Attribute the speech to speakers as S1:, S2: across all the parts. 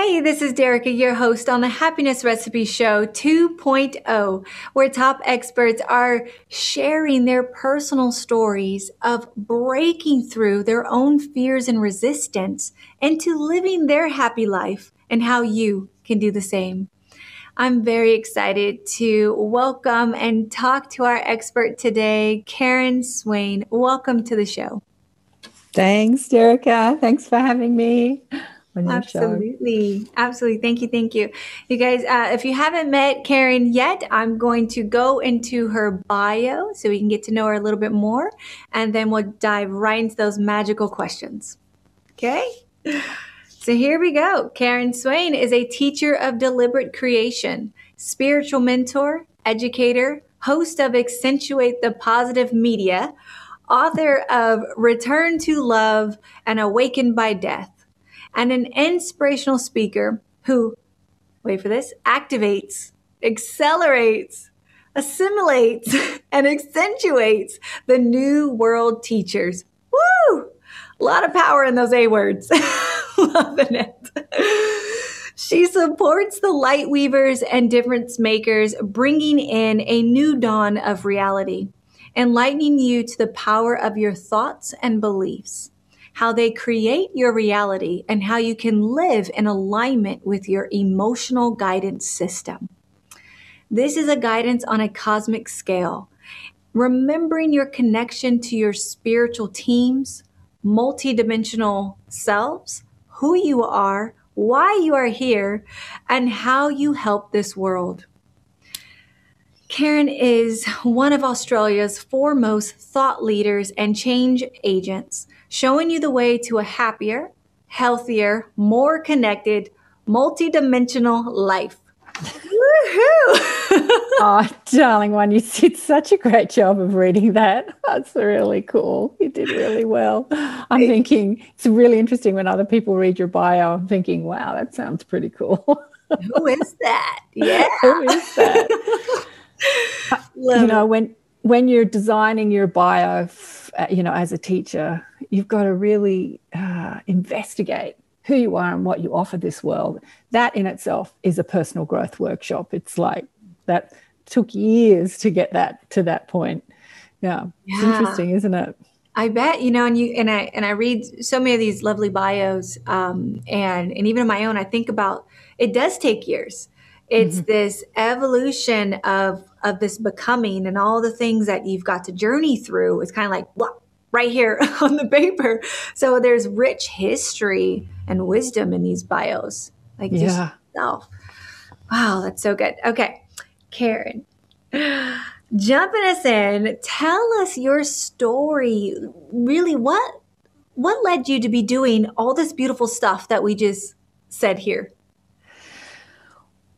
S1: Hey, this is Derica, your host on the Happiness Recipe Show 2.0, where top experts are sharing their personal stories of breaking through their own fears and resistance into living their happy life and how you can do the same. I'm very excited to welcome and talk to our expert today, Karen Swain. Welcome to the show.
S2: Thanks, Derica. Thanks for having me
S1: absolutely. Show. absolutely. Thank you. Thank you. You guys uh, if you haven't met karen yet i'm going to go into her bio so we can get to know her a little bit more and then we'll dive right into those magical questions. Okay? So here we go. Karen swain is a teacher of deliberate creation spiritual mentor educator host of accentuate the positive media author of return to love and awakened by death and an inspirational speaker who, wait for this, activates, accelerates, assimilates, and accentuates the new world teachers. Woo! A lot of power in those A words. Loving it. She supports the light weavers and difference makers, bringing in a new dawn of reality, enlightening you to the power of your thoughts and beliefs how they create your reality, and how you can live in alignment with your emotional guidance system. This is a guidance on a cosmic scale. Remembering your connection to your spiritual teams, multidimensional selves, who you are, why you are here, and how you help this world. Karen is one of Australia's foremost thought leaders and change agents showing you the way to a happier, healthier, more connected, multidimensional life. Woohoo!
S2: Oh, darling one, you did such a great job of reading that. That's really cool. You did really well. I'm thinking it's really interesting when other people read your bio. I'm thinking, wow, that sounds pretty cool.
S1: Who is that? Yeah.
S2: Who is that? you know, when when you're designing your bio, you know, as a teacher, you've got to really uh, investigate who you are and what you offer this world. That in itself is a personal growth workshop. It's like that took years to get that to that point. Yeah, yeah. it's interesting, isn't it?
S1: I bet you know, and you and I and I read so many of these lovely bios, um, and and even in my own, I think about it does take years. It's mm-hmm. this evolution of of this becoming and all the things that you've got to journey through. It's kind of like right here on the paper. So there's rich history and wisdom in these bios. Like just yeah. yourself. Wow, that's so good. Okay. Karen, jumping us in, tell us your story. Really, what what led you to be doing all this beautiful stuff that we just said here?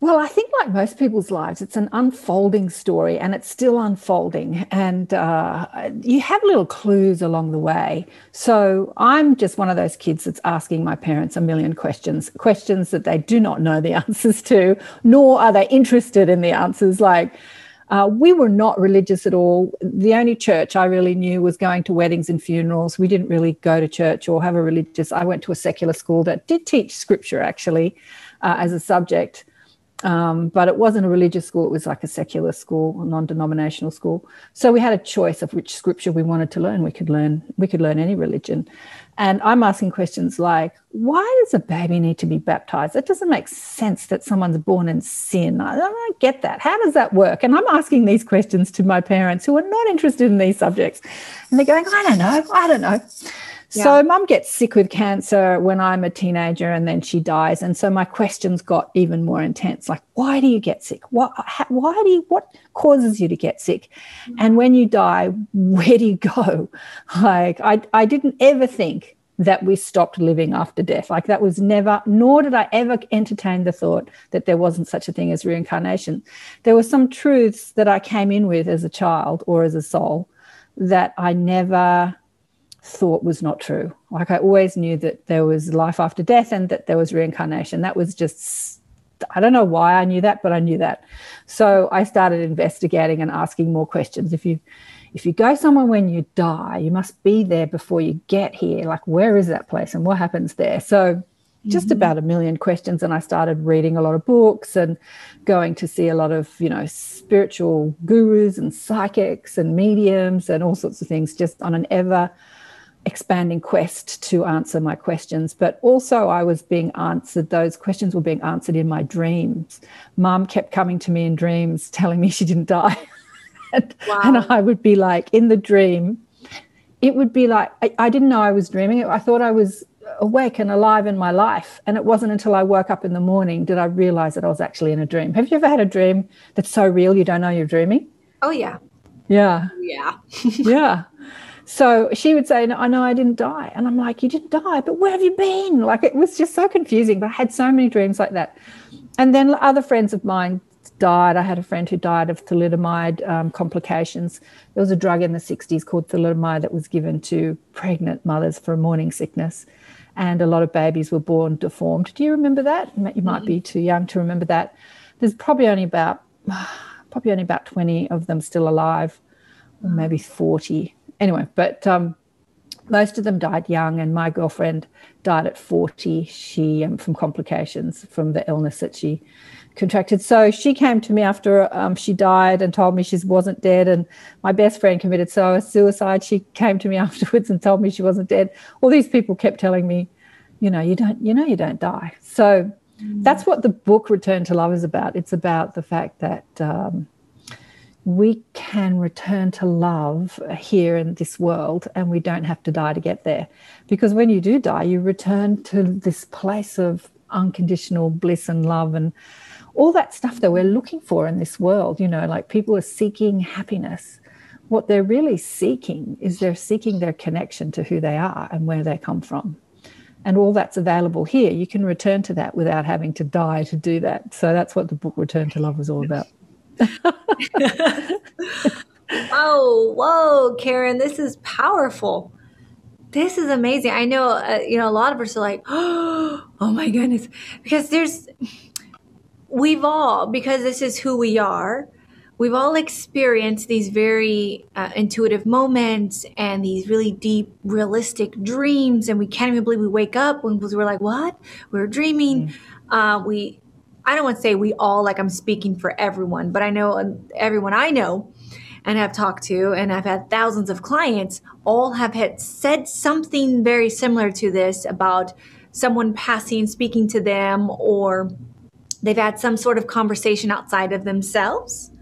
S2: Well, I think, like most people's lives, it's an unfolding story and it's still unfolding. And uh, you have little clues along the way. So I'm just one of those kids that's asking my parents a million questions, questions that they do not know the answers to, nor are they interested in the answers. Like, uh, we were not religious at all. The only church I really knew was going to weddings and funerals. We didn't really go to church or have a religious. I went to a secular school that did teach scripture actually uh, as a subject. Um, but it wasn't a religious school, it was like a secular school, a non-denominational school. So we had a choice of which scripture we wanted to learn. We could learn, we could learn any religion. And I'm asking questions like, why does a baby need to be baptized? It doesn't make sense that someone's born in sin. I don't get that. How does that work? And I'm asking these questions to my parents who are not interested in these subjects. And they're going, I don't know, I don't know. Yeah. So mum gets sick with cancer when I'm a teenager and then she dies. And so my questions got even more intense. Like, why do you get sick? What, why do you, what causes you to get sick? Mm-hmm. And when you die, where do you go? Like, I, I didn't ever think that we stopped living after death. Like that was never, nor did I ever entertain the thought that there wasn't such a thing as reincarnation. There were some truths that I came in with as a child or as a soul that I never thought was not true. Like I always knew that there was life after death and that there was reincarnation. That was just, I don't know why I knew that, but I knew that. So I started investigating and asking more questions. If you, if you go somewhere when you die, you must be there before you get here. Like, where is that place and what happens there? So just mm-hmm. about a million questions and i started reading a lot of books and going to see a lot of you know spiritual gurus and psychics and mediums and all sorts of things just on an ever expanding quest to answer my questions but also i was being answered those questions were being answered in my dreams mom kept coming to me in dreams telling me she didn't die and, wow. and i would be like in the dream it would be like I, I didn't know i was dreaming i thought i was awake and alive in my life. And it wasn't until I woke up in the morning did I realize that I was actually in a dream. Have you ever had a dream that's so real you don't know you're dreaming?
S1: Oh, yeah.
S2: Yeah.
S1: Oh, yeah.
S2: yeah. So she would say, no, I know I didn't die. And I'm like, You didn't die, but where have you been? Like it was just so confusing. But I had so many dreams like that. And then other friends of mine died. I had a friend who died of thalidomide um, complications. There was a drug in the 60s called thalidomide that was given to pregnant mothers for morning sickness and a lot of babies were born deformed. Do you remember that? You might be mm-hmm. too young to remember that. There's probably only about probably only about 20 of them still alive, or maybe 40. Anyway, but um, most of them died young, and my girlfriend died at 40. She um, from complications from the illness that she contracted. So she came to me after um, she died and told me she wasn't dead. And my best friend committed suicide. She came to me afterwards and told me she wasn't dead. All these people kept telling me, you know, you don't, you know, you don't die. So mm. that's what the book Return to Love is about. It's about the fact that um, we can return to love here in this world and we don't have to die to get there. Because when you do die, you return to this place of unconditional bliss and love and all that stuff that we're looking for in this world, you know, like people are seeking happiness. What they're really seeking is they're seeking their connection to who they are and where they come from. And all that's available here. You can return to that without having to die to do that. So that's what the book Return to Love was all about.
S1: oh, whoa, Karen, this is powerful. This is amazing. I know, uh, you know, a lot of us are like, oh my goodness, because there's we've all, because this is who we are, we've all experienced these very uh, intuitive moments and these really deep, realistic dreams. And we can't even believe we wake up when we're like, what? We are dreaming. Mm. Uh, we, I don't want to say we all, like I'm speaking for everyone, but I know uh, everyone I know and have talked to, and I've had thousands of clients, all have had said something very similar to this about someone passing, speaking to them, or they've had some sort of conversation outside of themselves.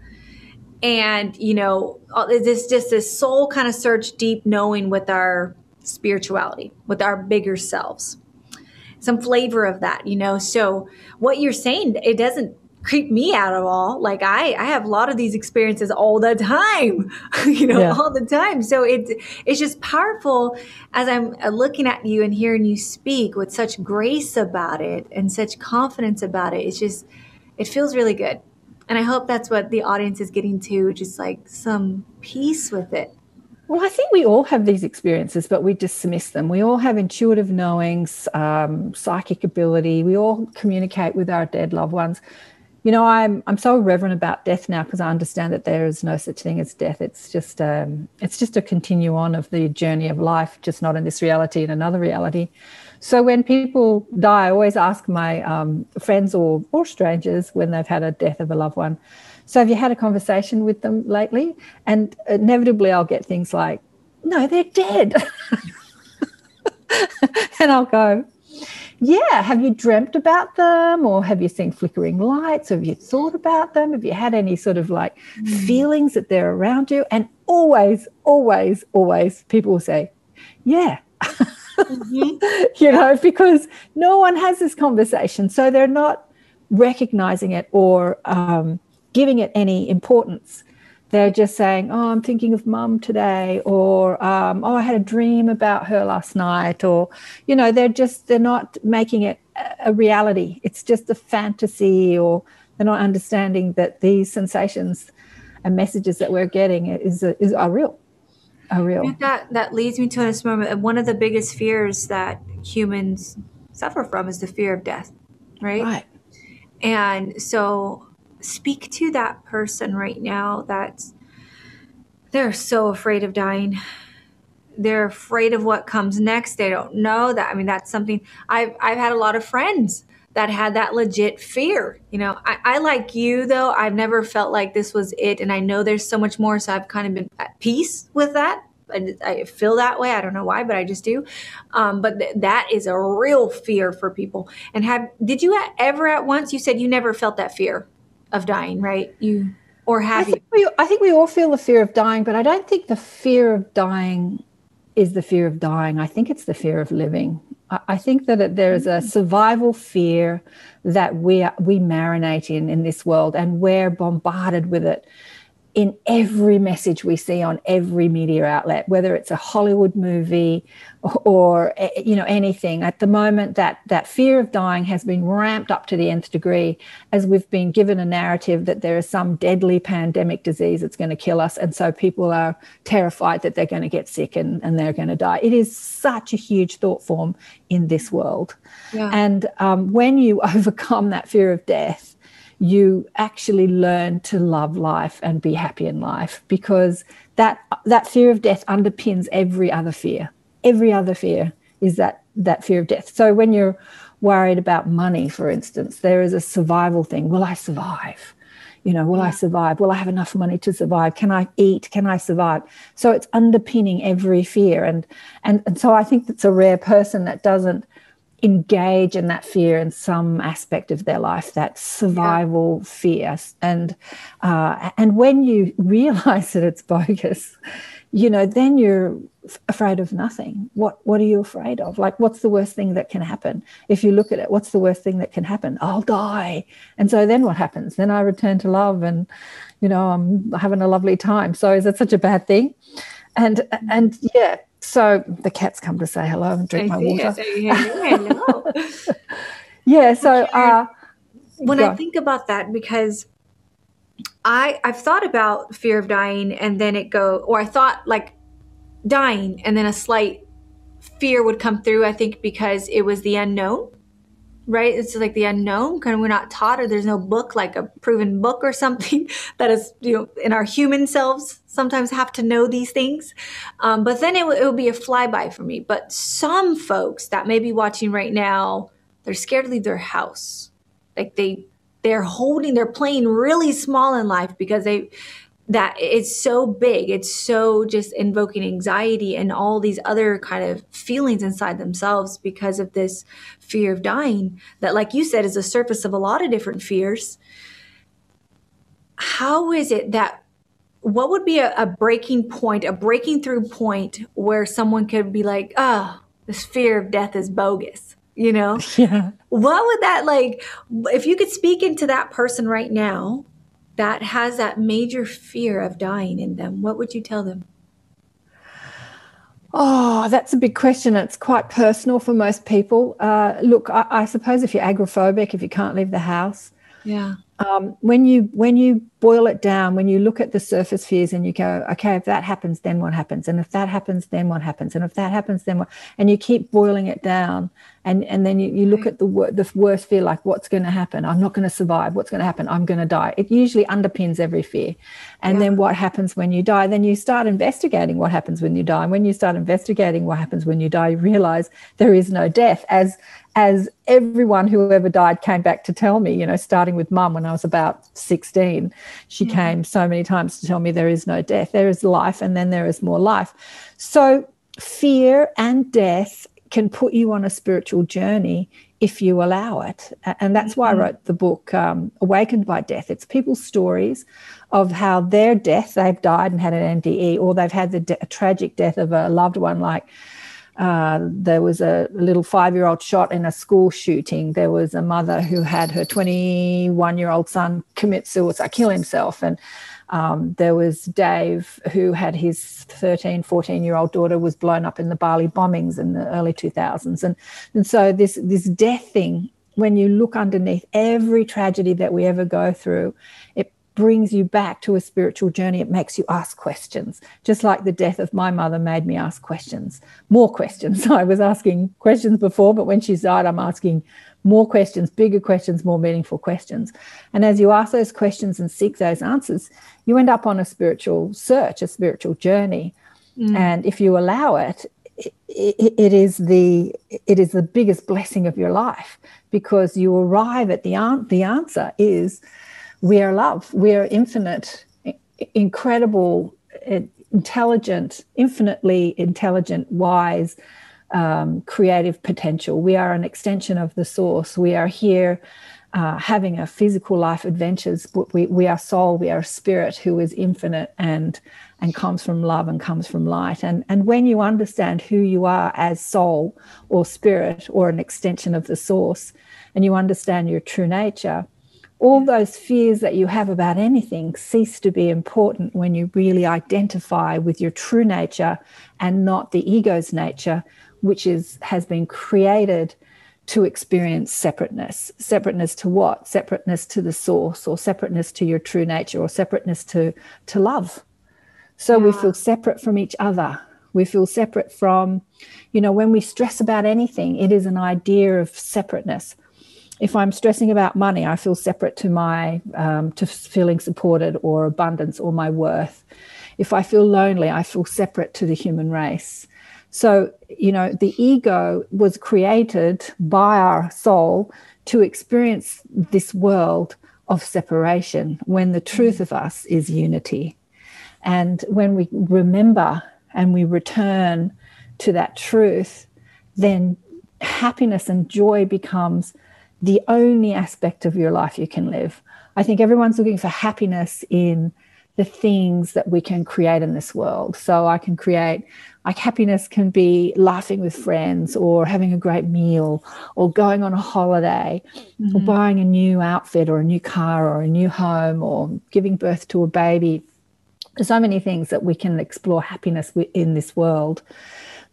S1: And you know this just this soul kind of search deep knowing with our spirituality with our bigger selves some flavor of that you know so what you're saying it doesn't creep me out at all. Like I, I have a lot of these experiences all the time, you know, yeah. all the time. So it's, it's just powerful as I'm uh, looking at you and hearing you speak with such grace about it and such confidence about it. It's just, it feels really good. And I hope that's what the audience is getting to, just like some peace with it.
S2: Well, I think we all have these experiences, but we dismiss them. We all have intuitive knowings, um, psychic ability. We all communicate with our dead loved ones you know, I'm I'm so reverent about death now because I understand that there is no such thing as death. It's just um, it's just a continue on of the journey of life, just not in this reality, in another reality. So when people die, I always ask my um, friends or or strangers when they've had a death of a loved one. So have you had a conversation with them lately? And inevitably, I'll get things like, "No, they're dead," and I'll go, yeah have you dreamt about them? Or have you seen flickering lights? Have you thought about them? Have you had any sort of like mm. feelings that they're around you? And always always always people will say yeah. Mm-hmm. you know because no one has this conversation. So they're not recognizing it or um, giving it any importance they're just saying, "Oh, I'm thinking of mum today," or um, "Oh, I had a dream about her last night," or you know, they're just they're not making it a reality. It's just a fantasy, or they're not understanding that these sensations and messages that we're getting is is are real, are real.
S1: That that leads me to this moment. One of the biggest fears that humans suffer from is the fear of death, right?
S2: Right.
S1: And so speak to that person right now that's they're so afraid of dying they're afraid of what comes next. They don't know that. I mean, that's something I've I've had a lot of friends that had that legit fear. You know, I, I like you though. I've never felt like this was it, and I know there's so much more. So I've kind of been at peace with that. I, I feel that way. I don't know why, but I just do. Um, but th- that is a real fear for people. And have did you ever at once? You said you never felt that fear of dying, right? You or have I
S2: you? We, I think we all feel the fear of dying, but I don't think the fear of dying is the fear of dying. I think it's the fear of living. I, I think that there is a mm. survival fear that we we marinate in in this world, and we're bombarded with it in every message we see on every media outlet, whether it's a Hollywood movie or, eh, you know anything. At the moment, that that fear of dying has been ramped up to the nth degree, as we've been given a narrative that there is some deadly pandemic disease that's going to kill us, and so people are terrified that they're going to get sick and, and they're going to die. It is such a huge thought form in this world, yeah. and um, when you overcome that fear of death you actually learn to love life and be happy in life because that that fear of death underpins every other fear. Every other fear is that that fear of death. So when you're worried about money for instance there is a survival thing. Will i survive? You know will i survive? Will i have enough money to survive? Can i eat? Can i survive? So it's underpinning every fear. And and and so i think that's a rare person that doesn't engage in that fear in some aspect of their life, that survival yeah. fear. And uh, and when you realize that it's bogus, you know, then you're afraid of nothing. What what are you afraid of? Like, what's the worst thing that can happen? If you look at it, what's the worst thing that can happen? I'll die. And so then what happens? Then I return to love, and you know, I'm having a lovely time. So is it such a bad thing? And and yeah, so the cats come to say hello and drink I my water. yeah. So uh,
S1: when I think about that, because I I've thought about fear of dying, and then it go, or I thought like dying, and then a slight fear would come through. I think because it was the unknown right? It's like the unknown, kind of we're not taught, or there's no book like a proven book or something that is, you know, in our human selves sometimes have to know these things. Um, but then it, w- it would be a flyby for me. But some folks that may be watching right now, they're scared to leave their house. Like they, they're holding, they're playing really small in life because they, that it's so big it's so just invoking anxiety and all these other kind of feelings inside themselves because of this fear of dying that like you said is the surface of a lot of different fears. How is it that what would be a, a breaking point a breaking through point where someone could be like oh this fear of death is bogus you know?
S2: Yeah.
S1: What would that like if you could speak into that person right now that has that major fear of dying in them, what would you tell them?
S2: Oh, that's a big question. It's quite personal for most people. Uh, look, I, I, suppose if you're agoraphobic, if you can't leave the house,
S1: yeah.
S2: Um, when you when you boil it down, when you look at the surface fears and you go, okay, if that happens, then what happens? And if that happens, then what happens? And if that happens, then what? And you keep boiling it down, and and then you, you look at the wor- the worst fear, like what's going to happen? I'm not going to survive. What's going to happen? I'm going to die. It usually underpins every fear. And yeah. then what happens when you die? Then you start investigating what happens when you die. And when you start investigating what happens when you die, you realize there is no death, as as everyone who ever died came back to tell me, you know, starting with mum when I was about 16, she mm-hmm. came so many times to tell me there is no death, there is life, and then there is more life. So, fear and death can put you on a spiritual journey if you allow it. And that's why I mm-hmm. wrote the book, um, Awakened by Death. It's people's stories of how their death, they've died and had an NDE, or they've had the de- tragic death of a loved one, like uh, there was a little five year old shot in a school shooting. There was a mother who had her 21 year old son commit suicide, kill himself. And um, there was Dave, who had his 13, 14 year old daughter was blown up in the Bali bombings in the early 2000s. And, and so this, this death thing, when you look underneath every tragedy that we ever go through, it brings you back to a spiritual journey. It makes you ask questions, just like the death of my mother made me ask questions, more questions. I was asking questions before, but when she died, I'm asking more questions, bigger questions, more meaningful questions. And as you ask those questions and seek those answers, you end up on a spiritual search, a spiritual journey. Mm. And if you allow it, it, is the it is the biggest blessing of your life because you arrive at the an- the answer is we are love. We are infinite incredible intelligent infinitely intelligent wise um, creative potential. We are an extension of the source. We are here uh, having a physical life adventures but we, we are soul. We are spirit who is infinite and and comes from love and comes from light. And, and when you understand who you are as soul or spirit or an extension of the source, and you understand your true nature, all those fears that you have about anything cease to be important when you really identify with your true nature and not the ego's nature, which is has been created to experience separateness. Separateness to what? Separateness to the source, or separateness to your true nature, or separateness to to love. So yeah. we feel separate from each other. We feel separate from, you know, when we stress about anything, it is an idea of separateness. If I'm stressing about money, I feel separate to my um, to feeling supported or abundance or my worth. If I feel lonely, I feel separate to the human race. So, you know, the ego was created by our soul to experience this world of separation when the truth of us is unity. And when we remember and we return to that truth, then happiness and joy becomes the only aspect of your life you can live. I think everyone's looking for happiness in the things that we can create in this world. So I can create, like, happiness can be laughing with friends or having a great meal or going on a holiday mm-hmm. or buying a new outfit or a new car or a new home or giving birth to a baby There's so many things that we can explore happiness in this world.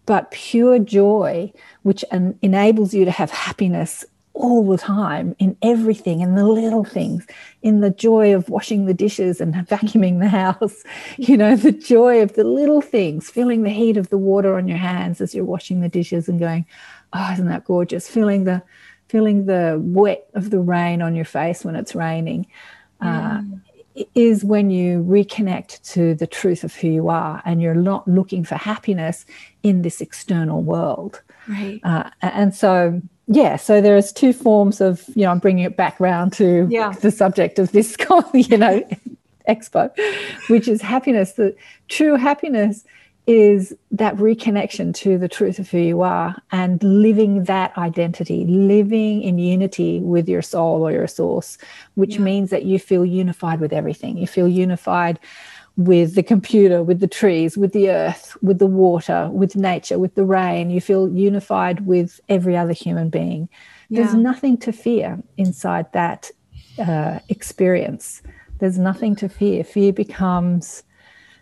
S2: But pure joy, which enables you to have happiness all the time in everything, in the little things, in the joy of washing the dishes and vacuuming the house, you know, the joy of the little things, feeling the heat of the water on your hands as you're washing the dishes and going, oh, isn't that gorgeous? Feeling the feeling the wet of the rain on your face when it's raining. Uh, is when you reconnect to the truth of who you are and you're not looking for happiness in this external world.
S1: Right.
S2: Uh, and so, yeah, so there's two forms of, you know, I'm bringing it back around to yeah. the subject of this, you know, expo, which is happiness. The true happiness is that reconnection to the truth of who you are and living that identity, living in unity with your soul or your source, which yeah. means that you feel unified with everything. You feel unified with the computer, with the trees, with the earth, with the water, with nature, with the rain. You feel unified with every other human being. Yeah. There's nothing to fear inside that uh, experience. There's nothing to fear. Fear becomes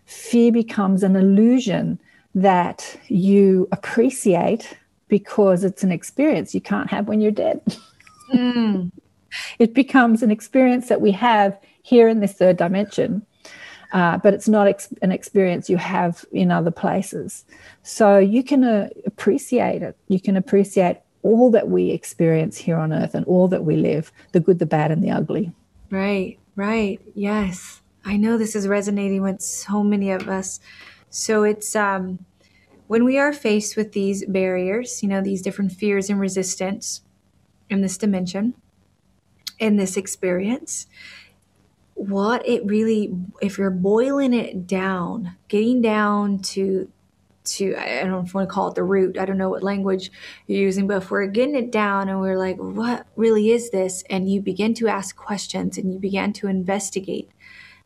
S2: fear becomes an illusion that you appreciate because it's an experience you can't have when you're dead. Mm. it becomes an experience that we have here in this third dimension. Uh, but it's not ex- an experience you have in other places. So you can uh, appreciate it. You can appreciate all that we experience here on earth and all that we live the good, the bad, and the ugly.
S1: Right, right. Yes. I know this is resonating with so many of us. So it's um, when we are faced with these barriers, you know, these different fears and resistance in this dimension, in this experience, what it really, if you're boiling it down, getting down to to I don't know if you want to call it the root. I don't know what language you're using, but if we're getting it down and we're like, what really is this? And you begin to ask questions and you begin to investigate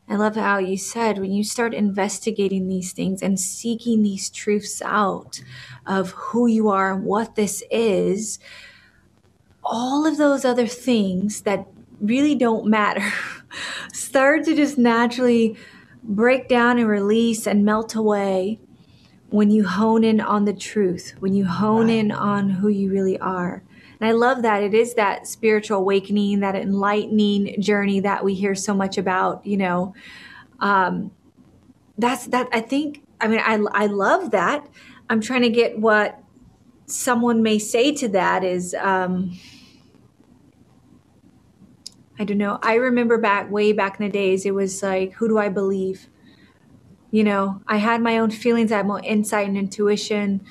S1: I love how you said when you start investigating these things and seeking these truths out of who you are and what this is, all of those other things that really don't matter start to just naturally break down and release and melt away when you hone in on the truth, when you hone in on who you really are. And I love that it is that spiritual awakening, that enlightening journey that we hear so much about, you know. Um, that's that I think I mean I I love that. I'm trying to get what someone may say to that is um I don't know. I remember back way back in the days it was like who do I believe? you know, I had my own feelings, I had more insight and intuition.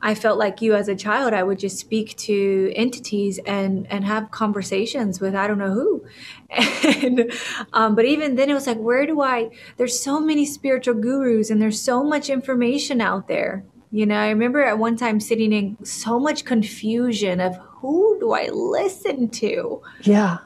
S1: I felt like you as a child, I would just speak to entities and and have conversations with I don't know who. And um, but even then, it was like, where do I? There's so many spiritual gurus, and there's so much information out there. You know, I remember at one time sitting in so much confusion of who do I listen to?
S2: Yeah,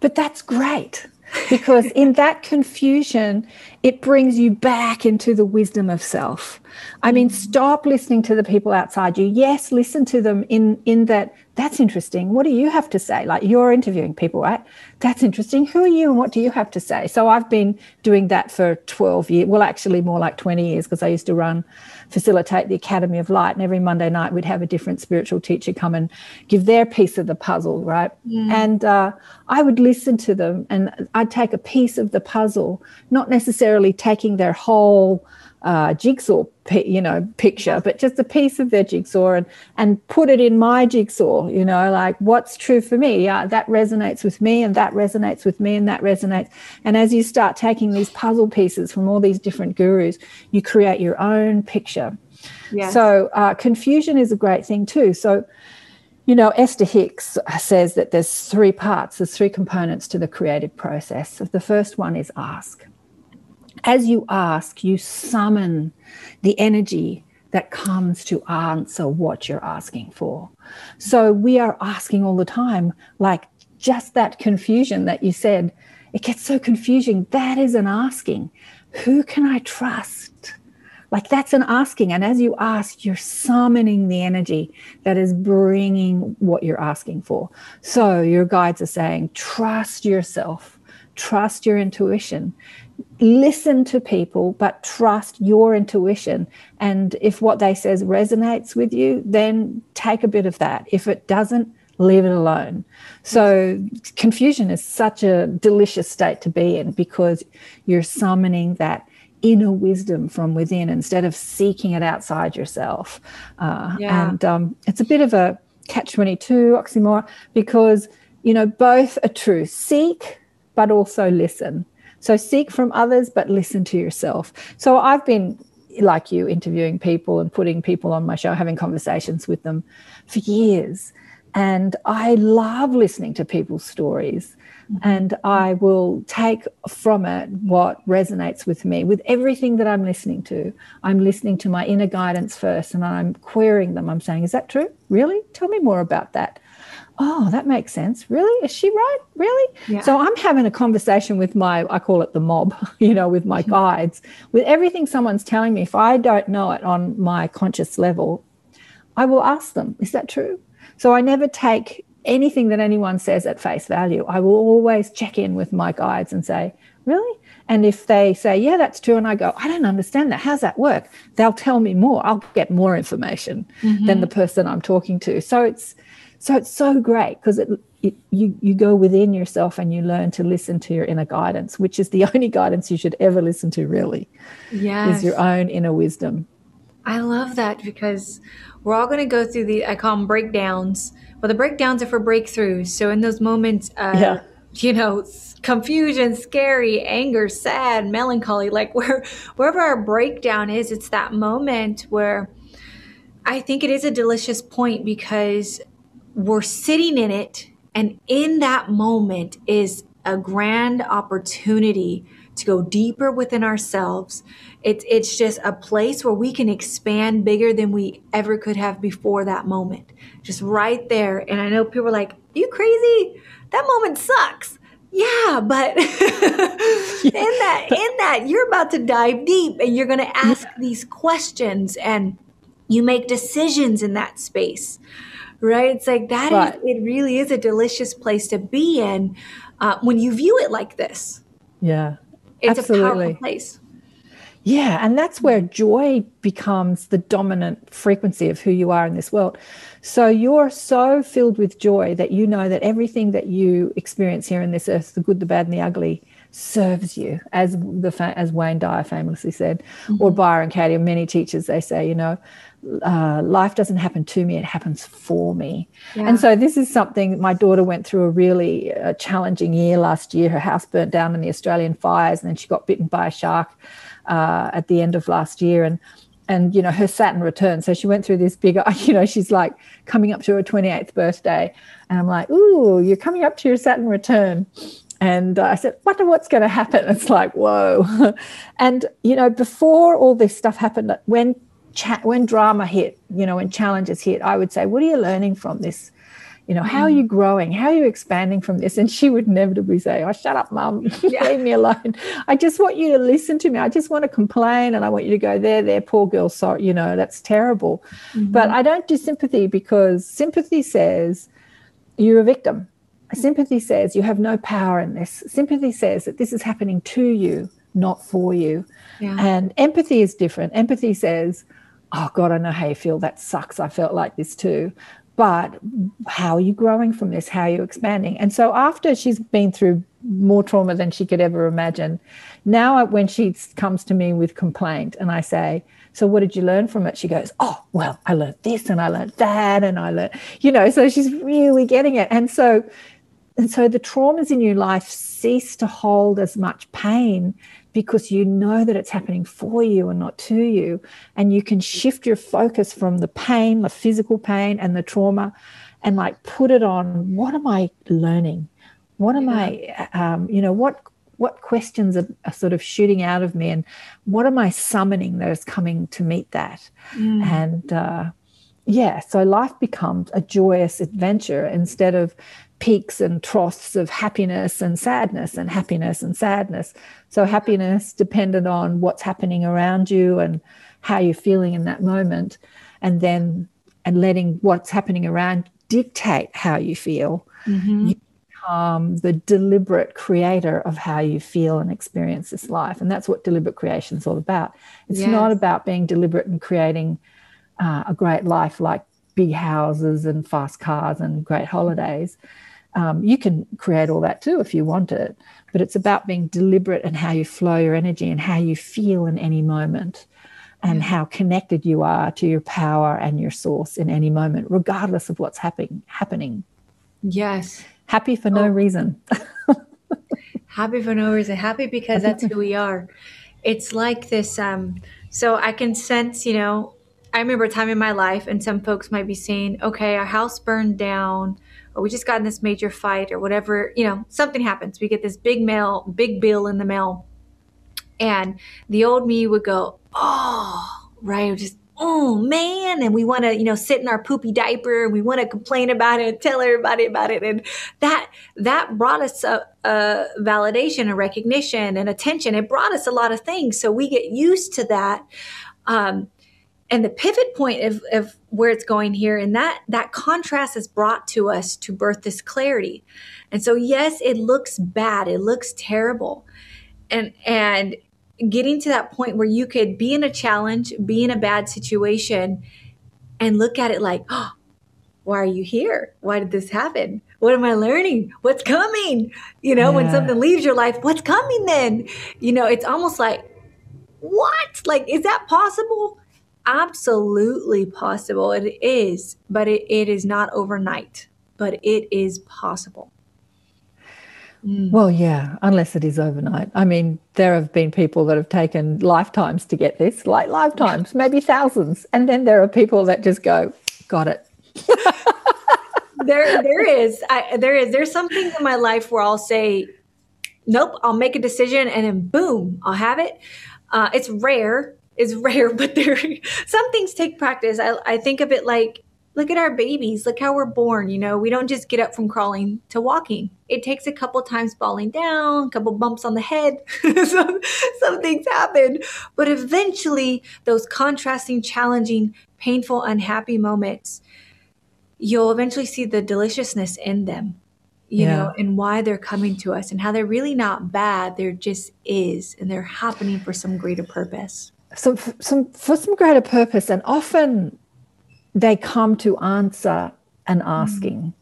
S2: but that's great because in that confusion, it brings you back into the wisdom of self. I mean, mm. stop listening to the people outside you. Yes, listen to them in in that that's interesting. What do you have to say? Like you're interviewing people, right? That's interesting. Who are you and what do you have to say? So I've been doing that for 12 years. Well, actually more like 20 years because I used to run facilitate the Academy of Light and every Monday night we'd have a different spiritual teacher come and give their piece of the puzzle, right? Mm. And uh, I would listen to them and I'd take a piece of the puzzle, not necessarily taking their whole uh, jigsaw, you know, picture, but just a piece of their jigsaw and and put it in my jigsaw. You know, like what's true for me? Yeah, that resonates with me, and that resonates with me, and that resonates. And as you start taking these puzzle pieces from all these different gurus, you create your own picture. Yes. So uh, confusion is a great thing too. So. You know, Esther Hicks says that there's three parts, there's three components to the creative process. The first one is ask as you ask, you summon the energy that comes to answer what you're asking for. So we are asking all the time, like just that confusion that you said, it gets so confusing. That is an asking. Who can I trust? Like that's an asking. And as you ask, you're summoning the energy that is bringing what you're asking for. So your guides are saying, trust yourself, trust your intuition listen to people but trust your intuition. And if what they says resonates with you then take a bit of that. If it doesn't leave it alone. So confusion is such a delicious state to be in because you're summoning that inner wisdom from within instead of seeking it outside yourself. Uh, yeah. and um, it's a bit of a catch 22 oxymoron because you know both are true. Seek but also listen so seek from others, but listen to yourself. So I've been like you interviewing people and putting people on my show, having conversations with them for years. And I love listening to people's stories. Mm-hmm. And I will take from it what resonates with me. With everything that I'm listening to, I'm listening to my inner guidance first and I'm querying them. I'm saying, Is that true? Really? Tell me more about that oh, that makes sense. Really? Is she right? Really? Yeah. So I'm having a conversation with my, I call it the mob, you know, with my guides, with everything someone's telling me. If I don't know it on my conscious level, I will ask them, is that true? So I never take anything that anyone says at face value. I will always check in with my guides and say, really? And if they say, yeah, that's true, and I go, I don't understand that. How's that work? They'll tell me more. I'll get more information mm-hmm. than the person I'm talking to. So it's, so it's so great because it, it, you you go within yourself and you learn to listen to your inner guidance, which is the only guidance you should ever listen to. Really, yeah, is your own inner wisdom.
S1: I love that because we're all going to go through the I call them breakdowns. Well, the breakdowns are for breakthroughs. So in those moments, uh, yeah. you know, confusion, scary, anger, sad, melancholy, like where wherever our breakdown is, it's that moment where I think it is a delicious point because we're sitting in it. And in that moment is a grand opportunity to go deeper within ourselves. It's, it's just a place where we can expand bigger than we ever could have before that moment. Just right there. And I know people are like, you crazy? That moment sucks. Yeah, but in that in that you're about to dive deep and you're going to ask these questions and you make decisions in that space right? It's like that right. is, it really is a delicious place to be in uh, when you view it like this.
S2: Yeah.
S1: It's absolutely. a powerful place.
S2: Yeah, and that's where joy becomes the dominant frequency of who you are in this world. So you're so filled with joy that you know that everything that you experience here in this earth, the good, the bad, and the ugly, serves you, as the as Wayne Dyer famously said, mm-hmm. or Byron Katie, or many teachers they say, you know, uh, life doesn't happen to me, it happens for me. Yeah. And so, this is something my daughter went through a really uh, challenging year last year. Her house burnt down in the Australian fires, and then she got bitten by a shark uh, at the end of last year. And and you know her Saturn return. So she went through this big, you know, she's like coming up to her 28th birthday, and I'm like, "Ooh, you're coming up to your Saturn return." And uh, I said, "Wonder what's going to happen." It's like, whoa. and you know, before all this stuff happened, when cha- when drama hit, you know, when challenges hit, I would say, "What are you learning from this?" You know, how are you mm. growing? How are you expanding from this? And she would inevitably say, Oh, shut up, mum. Leave me alone. I just want you to listen to me. I just want to complain and I want you to go, There, there, poor girl. So, you know, that's terrible. Mm-hmm. But I don't do sympathy because sympathy says you're a victim. Sympathy says you have no power in this. Sympathy says that this is happening to you, not for you. Yeah. And empathy is different. Empathy says, oh god i know how you feel. That sucks. I felt like this too. But how are you growing from this? How are you expanding? And so after she's been through more trauma than she could ever imagine now when she comes to me with complaint and i say so what did you learn from it? She goes oh well i learned this and i learned that and i learned you know so she's really getting it. And so and so the traumas in your life cease to hold as much pain because you know that it's happening for you and not to you. And you can shift your focus from the pain, the physical pain and the trauma, and like put it on what am I learning? What am. I, um, you know, what what questions are, are, sort of shooting out of me and what am I summoning that is coming to meet that? Mm. And uh, yeah, so life becomes a joyous adventure instead of peaks and troughs of happiness and sadness and happiness and sadness. So, happiness dependent on what's happening around you and how you're feeling in that moment, and then and letting what's happening around dictate how you feel. Mm-hmm. You become the deliberate creator of how you feel and experience this life. And that's what deliberate creation is all about. It's yes. not about being deliberate and creating uh, a great life like big houses and fast cars and great holidays. Um, you can create all that too if you want it, but it's about being deliberate and how you flow your energy and how you feel in any moment and how connected you are to your power and your source in any moment, regardless of what's happening. happening.
S1: Yes.
S2: Happy for no oh. reason.
S1: happy for no reason. Happy because that's who we are. It's like this. Um, so I can sense, you know, I remember a time in my life, and some folks might be saying, okay, our house burned down or we just got in this major fight or whatever, you know, something happens. We get this big mail, big bill in the mail. And the old me would go, oh, right, just, oh man. And we want to, you know, sit in our poopy diaper and we want to complain about it and tell everybody about it. And that, that brought us a, a validation, a recognition and attention. It brought us a lot of things. So we get used to that. Um, and the pivot point of, of where it's going here and that that contrast is brought to us to birth this clarity. And so yes it looks bad. It looks terrible. And and getting to that point where you could be in a challenge be in a bad situation and look at it like oh, why are you here? Why did this happen? What am i learning? What's coming? You know yeah. when something leaves your life what's coming then? You know it's almost like what? Like is that possible absolutely possible. It is, but it, it is not overnight, but it is possible.
S2: Mm. Well, yeah, unless it is overnight. I mean, there have been people that have taken lifetimes to get this, like lifetimes, maybe thousands. And then there are people that just go, got it.
S1: there, there is, I, there is, there's some things in my life where I'll say, nope, I'll make a decision and then boom, I'll have it. Uh, it's rare, is rare, but there some things take practice. I, I think of it like look at our babies look how we're born you know? We don't just get up from crawling to walking. It takes a couple times falling down a couple bumps on the head. Some, some things happen. But eventually those contrasting challenging painful unhappy moments you'll eventually see the deliciousness in them you yeah. know and why they're coming to us and how they're really not bad. They're just is and they're happening for some greater purpose
S2: some, some for some greater purpose, and often they come to answer an asking. Mm.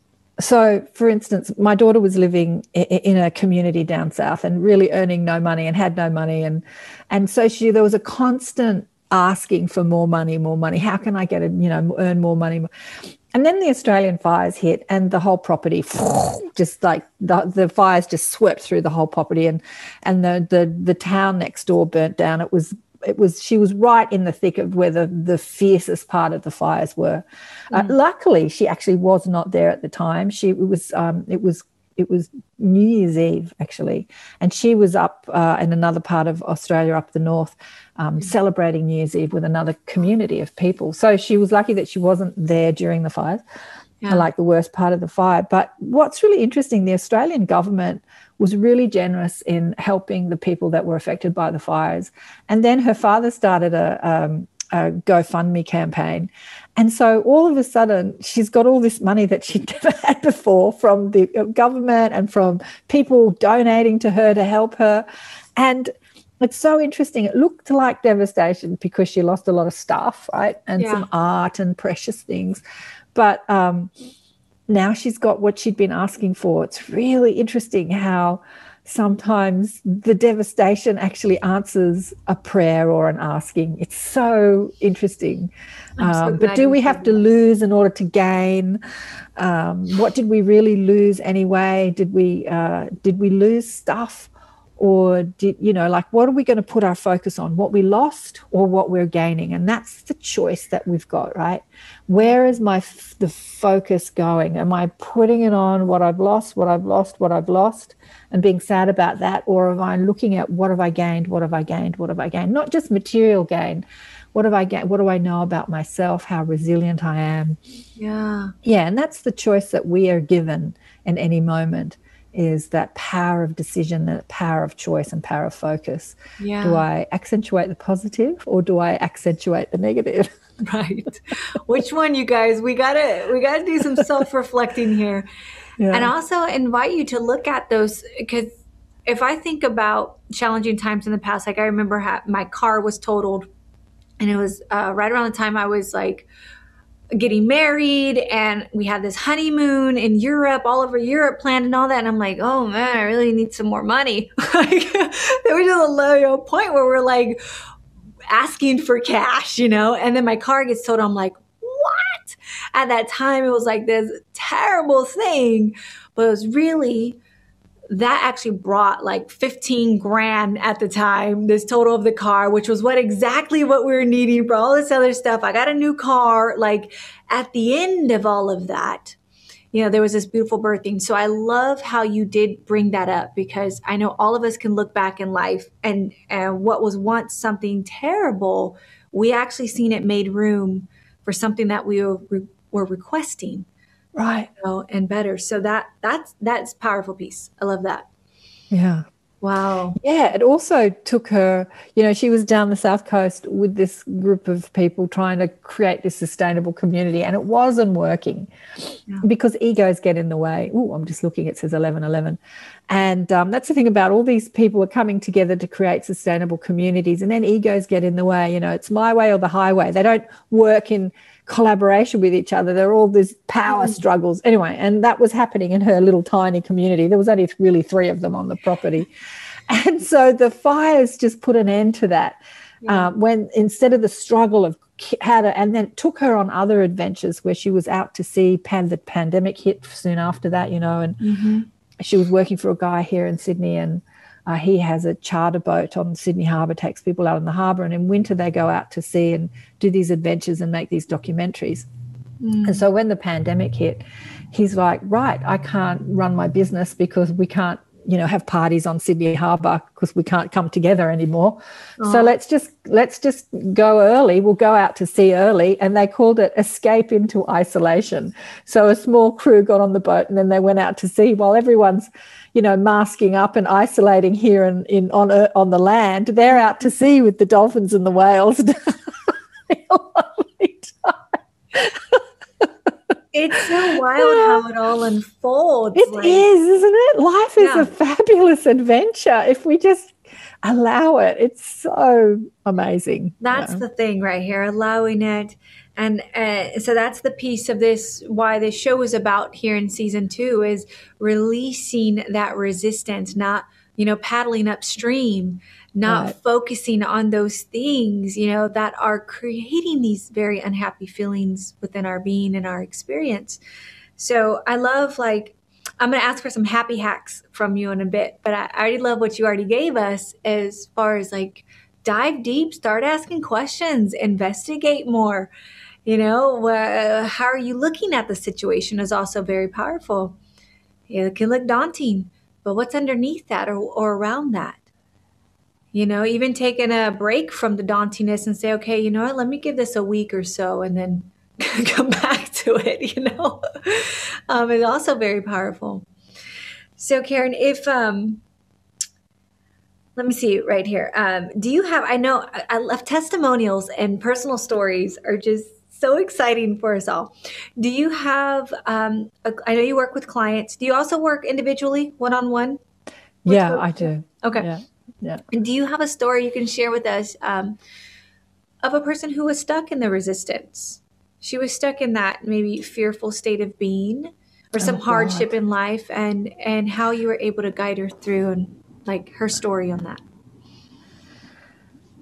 S2: So, for instance, my daughter was living in a community down south and really earning no money and had no money, and and so she there was a constant asking for more money, more money. How can I get it, you know, earn more money? And then the Australian fires hit, and the whole property just like the, the fires just swept through the whole property, and and the the the town next door burnt down. It was it was she was right in the thick of where the, the fiercest part of the fires were. Uh, mm. Uh, luckily, she actually was not there at the time. She it was um, it was it was New Year's Eve actually, and she was up uh, in another part of Australia, up the north, um, mm. celebrating New Year's Eve with another community of people. So she was lucky that she wasn't there during the fires, yeah. like the worst part of the fire. But what's really interesting, the Australian government was really generous in helping the people that were affected by the fires. And then her father started a, um, a GoFundMe campaign. And so all of a sudden, she's got all this money that she'd never had before from the uh, government and from people donating to her to help her. And it's so interesting. It looked like devastation because she lost a lot of stuff, right? And yeah. some art and precious things. But um, now she's got what she'd been asking for. It's really interesting how sometimes the devastation actually answers a prayer or an asking. It's so interesting. Um, but do we have to lose in order to gain? Um, what did we really lose anyway? Did we uh, did we lose stuff? Or did you know like what are we going to put our focus on? What we lost or what we're gaining? And that's the choice that we've got right? Where is my the focus going? Am i putting it on what i've lost what i've lost what i've lost and being sad about that? Or am i looking at what have i gained what have i gained what have i gained? Not just material gain. What have i gained what do i know about myself how resilient i am?
S1: Yeah.
S2: Yeah and that's the choice that we are given in any moment is that power of decision, that power of choice and power of focus. Yeah. Do I accentuate the positive or do I accentuate the negative?
S1: Right. Which one, you guys? We gotta we gotta do some self-reflecting here. Yeah. And also invite you to look at those because if I think about challenging times in the past, like I remember ha- my car was totaled and it was uh, right around the time I was like getting married and we had this honeymoon in Europe, all over Europe planned and all that. And I'm like, oh man, I really need some more money. like there was just a low point where we're like asking for cash, you know? And then my car gets towed. I'm like, what? At that time, it was like this terrible thing, but it was really that actually brought like 15 grand at the time, this total of the car, which was what exactly what we were needing for all this other stuff. I got a new car. Like at the end of all of that, you know, there was this beautiful birthing. So I love how you did bring that up because I know all of us can look back in life and, and what was once something terrible, we actually seen it made room for something that we were, were requesting
S2: right.
S1: You know, and better. So that that's that's powerful piece. I love that.
S2: Yeah.
S1: Wow.
S2: Yeah it also took her you know she was down the south coast with this group of people trying to create this sustainable community and it wasn't working yeah. because egos get in the way. Oh i'm just looking it says 1111 and um, that's the thing about all these people are coming together to create sustainable communities and then egos get in the way you know it's my way or the highway. They don't work in collaboration with each other. There are all these power mm. struggles. Anyway, and that was happening in her little tiny community. There was only really three of them on the property. And so the fires just put an end to that. Yeah. Um, when instead of the struggle of how to, and then took her on other adventures where she was out to see pan, the pandemic hit soon after that, you know, and mm-hmm. she was working for a guy here in Sydney and uh, he has a charter boat on Sydney Harbour, takes people out on the harbour, and in winter they go out to sea and do these adventures and make these documentaries. Mm. And so when the pandemic hit, he's like, right, I can't run my business because we can't, you know, have parties on Sydney Harbour because we can't come together anymore. Oh. So let's just let's just go early. We'll go out to sea early, and they called it escape into isolation. So a small crew got on the boat, and then they went out to sea while everyone's you know, masking up and isolating here in, in on uh, on the land. They're out to sea with the dolphins and the whales.
S1: it's so wild how it all unfolds.
S2: It like, is, isn't it? Life is yeah. a fabulous adventure if we just allow it. It's so amazing.
S1: That's yeah. the thing right here, allowing it and uh, so that's the piece of this why this show is about here in season two is releasing that resistance not you know, paddling upstream, not right. focusing on those things, you know, that are creating these very unhappy feelings within our being and our experience. So I love like I'm going to ask for some happy hacks from you in a bit, but I already love what you already gave us as far as like dive deep, start asking questions, investigate more. You know, how are you looking at the situation is also very powerful. It can look daunting, but what's underneath that or, or around that? You know, even taking a break from the dauntingness and say, okay, you know what, let me give this a week or so and then come back to it, you know, um, is also very powerful. So, Karen, if, um, let me see right here. Um, do you have, I know I love testimonials and personal stories are just so exciting for us all. Do you have, um, a, I know you work with clients. Do you also work individually, one on one?
S2: Yeah, I do.
S1: Okay. Yeah. Yeah. And do you have a story you can share with us um, of a person who was stuck in the resistance? she was stuck in that maybe fearful state of being or some oh, hardship in life and and how you were able to guide her through and like her story on that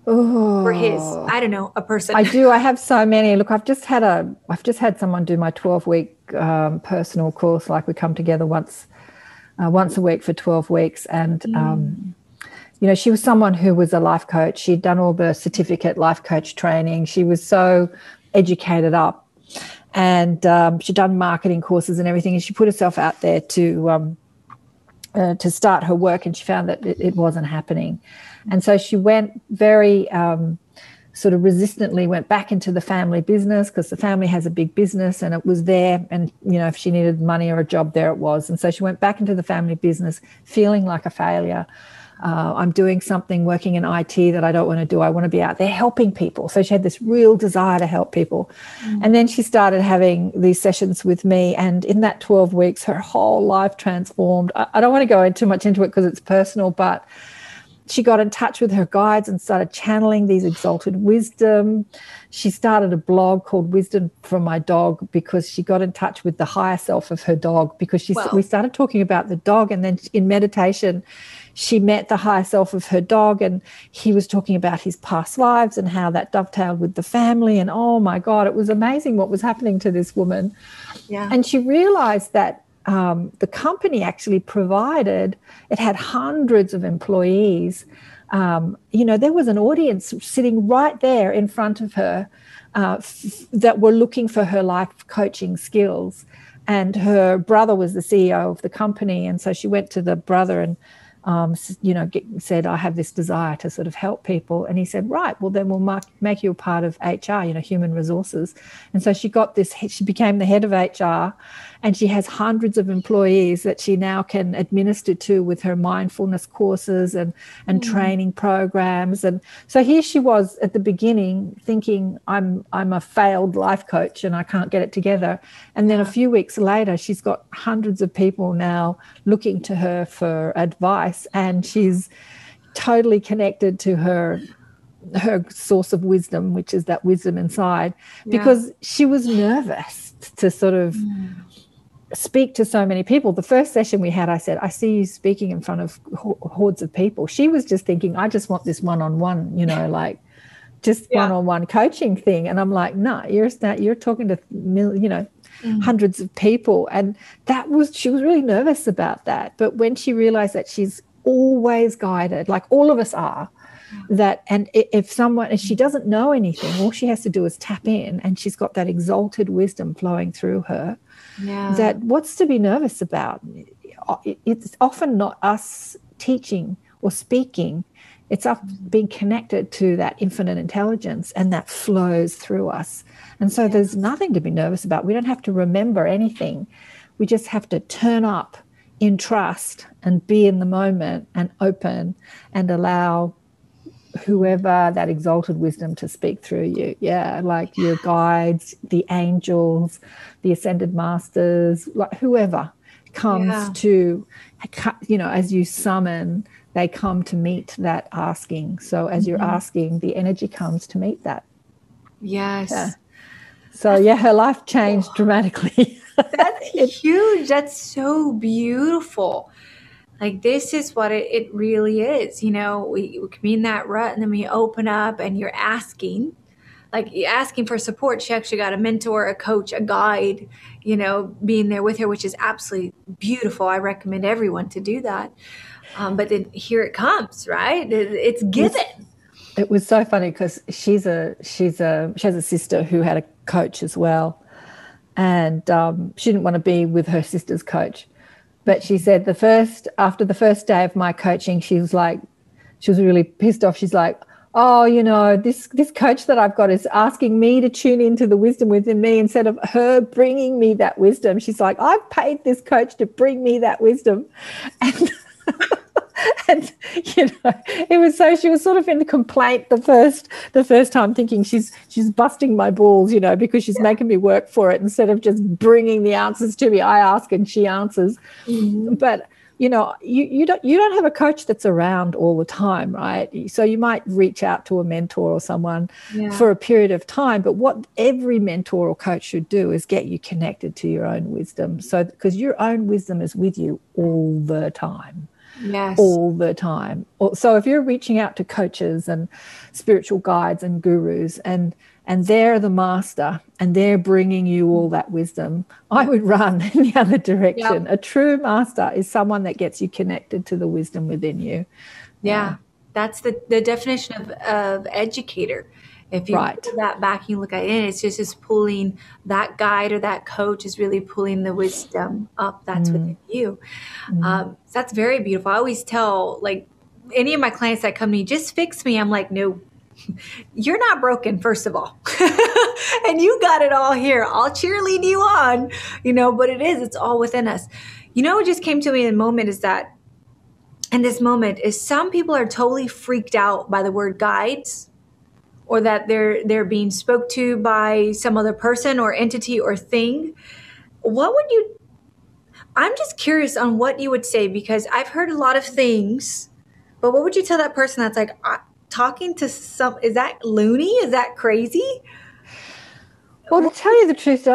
S2: oh
S1: or his i don't know a person.
S2: I do. I have so many. Look i've just had a i've just had someone do my 12 week um, personal course. Like we come together once uh, once a week for 12 weeks. And mm. um, you know she was someone who was a life coach. She'd done all the certificate life coach training. She was so educated up. And um, she'd done marketing courses and everything, and she put herself out there to um, uh, to start her work, and she found that it, it wasn't happening. And so she went very um, sort of resistantly went back into the family business because the family has a big business and it was there and you know if she needed money or a job there it was and so she went back into the family business feeling like a failure uh, I'm doing something working in IT that I don't want to do. I want to be out there helping people. So she had this real desire to help people. Mm. And then she started having these sessions with me. And in that 12 weeks, her whole life transformed. I, I don't want to go too much into it because it's personal, but she got in touch with her guides and started channeling these exalted wisdom. She started a blog called Wisdom from My Dog because she got in touch with the higher self of her dog because she wow. we started talking about the dog and then in meditation she met the higher self of her dog and he was talking about his past lives and how that dovetailed with the family and oh my god it was amazing what was happening to this woman
S1: yeah.
S2: and she realized that um, the company actually provided it had hundreds of employees um, you know there was an audience sitting right there in front of her uh, f- that were looking for her life coaching skills and her brother was the ceo of the company and so she went to the brother and um, you know, get, said, I have this desire to sort of help people. And he said, right, well, then we'll mark, make you a part of HR, you know, human resources. And so she got this, she became the head of HR and she has hundreds of employees that she now can administer to with her mindfulness courses and, and mm. training programs. And so here she was at the beginning thinking, I'm, I'm a failed life coach and I can't get it together. And then a few weeks later, she's got hundreds of people now looking to her for advice and she's totally connected to her her source of wisdom, which is that wisdom inside, yeah. because she was nervous to sort of mm speak to so many people. The first session we had, I said, I see you speaking in front of hordes of people. She was just thinking, I just want this one on one, you know, like just one on one coaching thing. And I'm like, no, you're you're talking to, you know, mm. hundreds of people. And that was, she was really nervous about that. But when she realized that she's always guided, like all of us are, that and if someone if she doesn't know anything all she has to do is tap in and she's got that exalted wisdom flowing through her
S1: yeah.
S2: that what's to be nervous about? It's often not us teaching or speaking, it's us being connected to that infinite intelligence and that flows through us. And so yes. there's nothing to be nervous about. We don't have to remember anything. We just have to turn up in trust and be in the moment and open and allow whoever that exalted wisdom to speak through you. Yeah, like your guides, the angels, the ascended masters, like whoever comes yeah. to, you know, as you summon, they come to meet that asking. So as mm-hmm. you're asking, the energy comes to meet that.
S1: Yes.
S2: Yeah. So yeah, her life changed dramatically.
S1: That's huge. That's so beautiful. Like this is what it, it really is. You know, we, we can be in that rut and then we open up and you're asking, like asking for support. She actually got a mentor, a coach, a guide, you know, being there with her, which is absolutely beautiful. I recommend everyone to do that. Um, but then here it comes, right? It, it's given.
S2: It was so funny because she's a she's a she has a sister who had a coach as well, and um, she didn't want to be with her sister's coach, but she said the first after the first day of my coaching, she was like, she was really pissed off. She's like, oh, you know, this this coach that I've got is asking me to tune into the wisdom within me instead of her bringing me that wisdom. She's like, I've paid this coach to bring me that wisdom, and. and you know it was so she was sort of in the complaint the first the first time thinking she's she's busting my balls you know because she's yeah. making me work for it instead of just bringing the answers to me i ask and she answers mm-hmm. but you know you, you don't you don't have a coach that's around all the time right so you might reach out to a mentor or someone yeah. for a period of time but what every mentor or coach should do is get you connected to your own wisdom so because your own wisdom is with you all the time
S1: yes.
S2: all the time. So if you're reaching out to coaches and spiritual guides and gurus and and they're the master and they're bringing you all that wisdom, I would run in the other direction. Yep. A true master is someone that gets you connected to the wisdom within you.
S1: Yeah, that's the, the definition of, of educator. If you right. pull that back, you look at it, it's just just pulling that guide or that coach is really pulling the wisdom up that's mm. within you. Mm. Um, so that's very beautiful. I always tell like any of my clients that come to me, just fix me. I'm like, no, you're not broken, first of all. and you got it all here. I'll cheerlead you on, you know, but it is, it's all within us. You know, what just came to me in a moment is that in this moment is some people are totally freaked out by the word guides or that they're they're being spoke to by some other person or entity or thing what would you i'm just curious on what you would say because i've heard a lot of things but what would you tell that person that's like talking to some is that loony? Is that crazy?
S2: Well to tell you the truth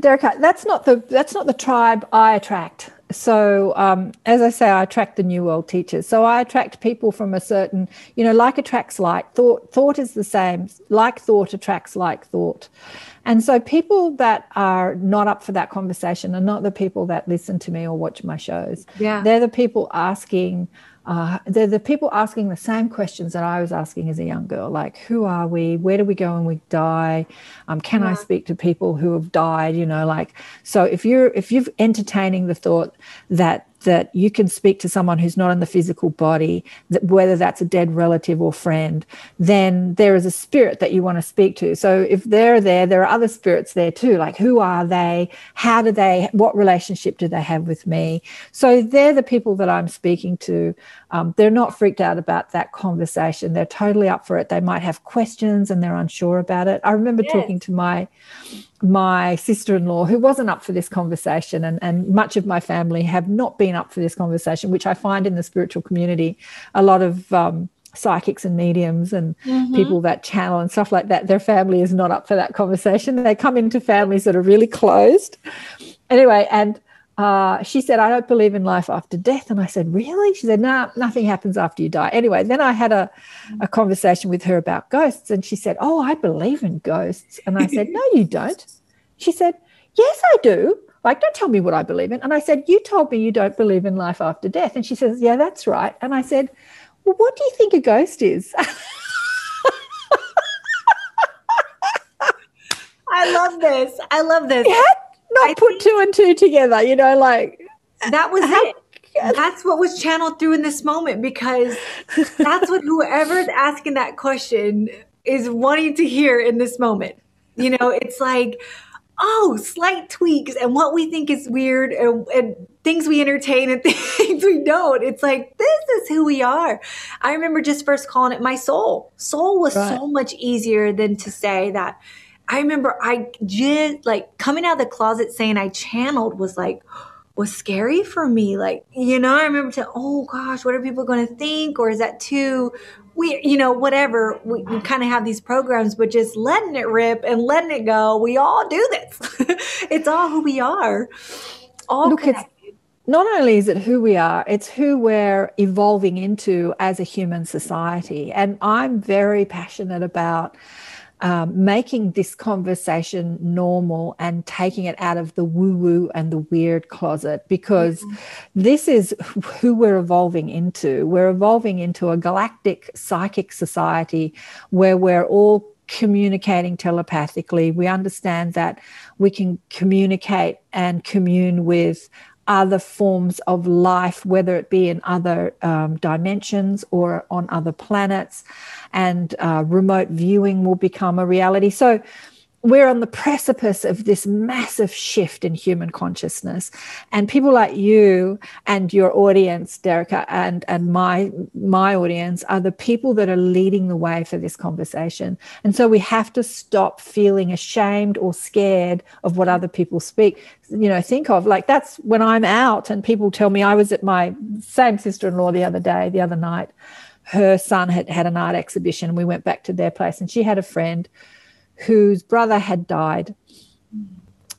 S2: Derek, that's not the that's not the tribe I attract so um, as I say, I attract the New World teachers. So I attract people from a certain, you know, like attracts like. Thought thought is the same. Like thought attracts like thought. And so people that are not up for that conversation are not the people that listen to me or watch my shows.
S1: Yeah.
S2: They're the people asking, uh, they're the people asking the same questions that I was asking as a young girl, like who are we? Where do we go when we die? Um, can yeah. I speak to people who have died? You know, like so. If you're if you're entertaining the thought that that you can speak to someone who's not in the physical body, that whether that's a dead relative or friend, then there is a spirit that you want to speak to. So if they're there, there are other spirits there too. Like who are they? How do they? What relationship do they have with me? So they're the people that I'm speaking to. Um, they're not freaked out about that conversation. They're totally up for it. They might have questions and they're unsure about it. I remember yes. talking to my my sister-in-law who wasn't up for this conversation and, and much of my family have not been up for this conversation which i find in the spiritual community a lot of um, psychics and mediums and mm-hmm. people that channel and stuff like that their family is not up for that conversation they come into families that are really closed anyway and uh, she said, I don't believe in life after death. And I said, Really? She said, No, nah, nothing happens after you die. Anyway, then I had a, a conversation with her about ghosts. And she said, Oh, I believe in ghosts. And I said, No, you don't. She said, Yes, I do. Like, don't tell me what I believe in. And I said, You told me you don't believe in life after death. And she says, Yeah, that's right. And I said, Well, what do you think a ghost is?
S1: I love this. I love this.
S2: Yeah not I put two and two together, you know, like
S1: that was it. That's what was channeled through in this moment because that's what whoever's asking that question is wanting to hear in this moment. You know, it's like, oh, slight tweaks and what we think is weird and, and, things we entertain and things we don't. It's like, this is who we are. I remember just first calling it my soul. Soul was right. so much easier than to say that I remember I just like coming out of the closet saying I channeled was like was scary for me. Like, you know, I remember saying, oh gosh, what are people going to think? Or is that too weird? You know, whatever. We, we kind of have these programs, but just letting it rip and letting it go. We all do this. it's all who we are. All Look, connected.
S2: not only is it who we are, it's who we're evolving into as a human society. And I'm very passionate about um, making this conversation normal and taking it out of the woo woo and the weird closet because mm-hmm. this is who we're evolving into. We're evolving into a galactic psychic society where we're all communicating telepathically. We understand that we can communicate and commune with other forms of life, whether it be in other um, dimensions or on other planets, and uh, remote viewing will become a reality. So, we're on the precipice of this massive shift in human consciousness. And people like you and your audience Derricka and and my my audience are the people that are leading the way for this conversation. And so we have to stop feeling ashamed or scared of what other people speak. You know think of like that's when i'm out and people tell me i was at my same sister-in-law the other day the other night. Her son had had an art exhibition. We went back to their place and she had a friend whose brother had died.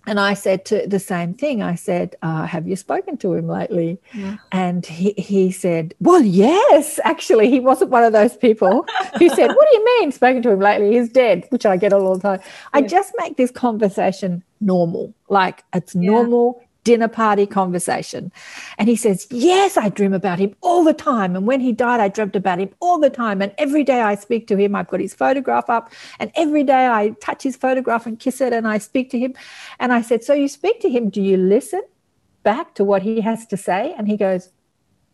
S2: And I said to the same thing. I said, uh, "Have you spoken to him lately?" Yeah. And he he said, "Well, yes. Actually, he wasn't one of those people who said, "What do you mean spoken to him lately? He's dead," which I get all the time. Yeah. I just make this conversation normal, like it's normal dinner party conversation. And he says, Yes, I dream about him all the time. And when he died, I dreamt about him all the time. And every day I speak to him, I've got his photograph up. And every day I touch his photograph and kiss it and I speak to him. And I said, So you speak to him, do you listen back to what he has to say? And he goes,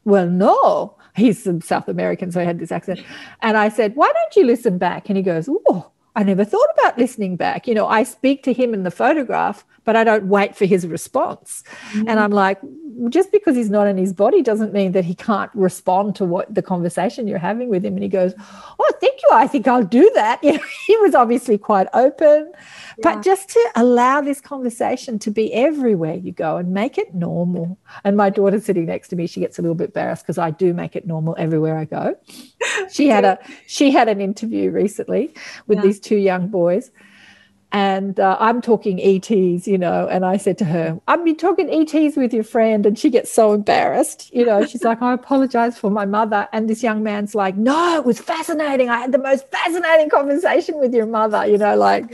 S2: Well, no. He's South American, so he had this accent. And I said, Why don't you listen back? And he goes, Oh, I never thought about listening back. You know, I speak to him in the photograph, but I don't wait for his response. Mm-hmm. And I'm like, just because he's not in his body doesn't mean that he can't respond to what the conversation you're having with him. And he goes, Oh, thank you. I think I'll do that. You know, he was obviously quite open. Yeah. But just to allow this conversation to be everywhere you go and make it normal. And my daughter's sitting next to me. She gets a little bit embarrassed because I do make it normal everywhere I go. She had a she had an interview recently with yeah. these two young boys and uh, I'm talking ETs, you know, and I said to her, I've been talking ETs with your friend, and she gets so embarrassed, you know. She's like, I apologize for my mother, and this young man's like, No, it was fascinating. I had the most fascinating conversation with your mother, you know, like.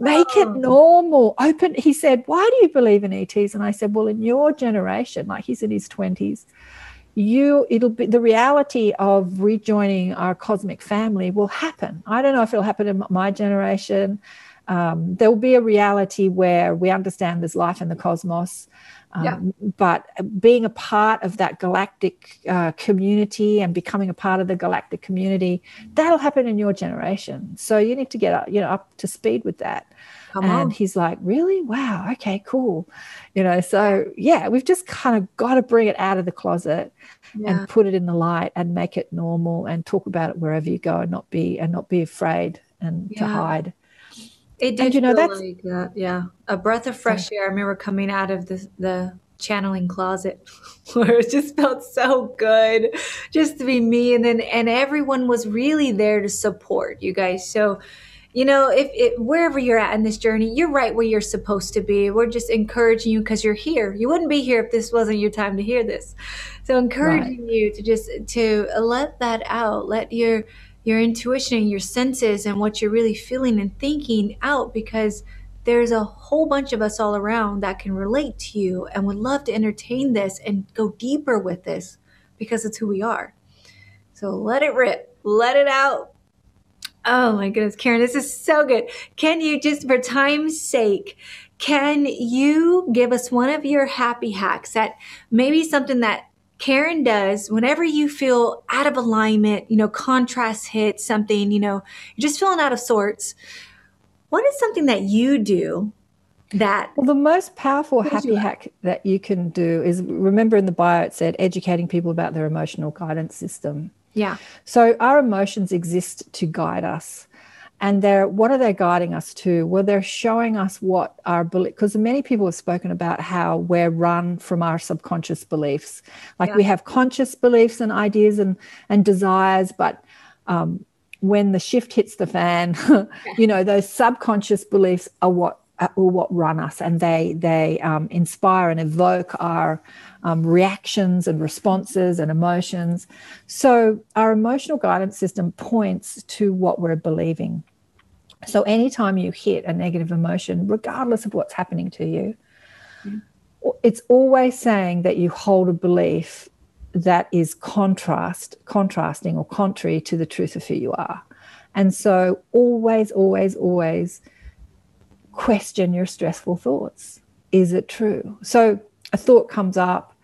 S2: Make it oh. normal. Open. He said, Why do you believe in ETs? And I said, Well, in your generation, like he's in his 20s, you it'll be the reality of rejoining our cosmic family will happen. I don't know if it'll happen in my generation um, there will be a reality where we understand there's life in the cosmos. Um, yeah. But being a part of that galactic uh, community and becoming a part of the galactic community, that'll happen in your generation. So you need to get up, you know, up to speed with that. Come and on. he's like, really? Wow. Okay, cool. You know, so yeah, we've just kind of got to bring it out of the closet yeah. and put it in the light and make it normal and talk about it wherever you go and not be and not be afraid and yeah. to hide.
S1: It did and, you know that's like that, yeah, a breath of fresh air. I remember coming out of the the channeling closet where it just felt so good just to be me and then and everyone was really there to support you guys so you know if it, wherever you're at in this journey you're right where you're supposed to be we're just encouraging you because you're here you wouldn't be here if this wasn't your time to hear this so encouraging right. you to just to let that out let your your intuition, and your senses, and what you're really feeling and thinking out because there's a whole bunch of us all around that can relate to you and would love to entertain this and go deeper with this because it's who we are. So let it rip, let it out. Oh my goodness, Karen, this is so good. Can you just, for time's sake, can you give us one of your happy hacks that maybe something that Karen does whenever you feel out of alignment, you know, contrast hits something, you know, you're just feeling out of sorts. What is something that you do that
S2: well the most powerful happy hack that you can do is remember in the bio it said educating people about their emotional guidance system
S1: yeah.
S2: So our emotions exist to guide us and they're what are they guiding us to? Well they're showing us what our belief because many people have spoken about how we're run from our subconscious beliefs. Like yeah. we have conscious beliefs and ideas and and desires but um, when the shift hits the fan you know those subconscious beliefs are what uh, what run us, and they they um, inspire and evoke our um, reactions and responses and emotions. So our emotional guidance system points to what we're believing. So anytime you hit a negative emotion, regardless of what's happening to you, mm-hmm. it's always saying that you hold a belief that is contrast, contrasting or contrary to the truth of who you are. And so always, always, always question your stressful thoughts. Is it true? So a thought comes up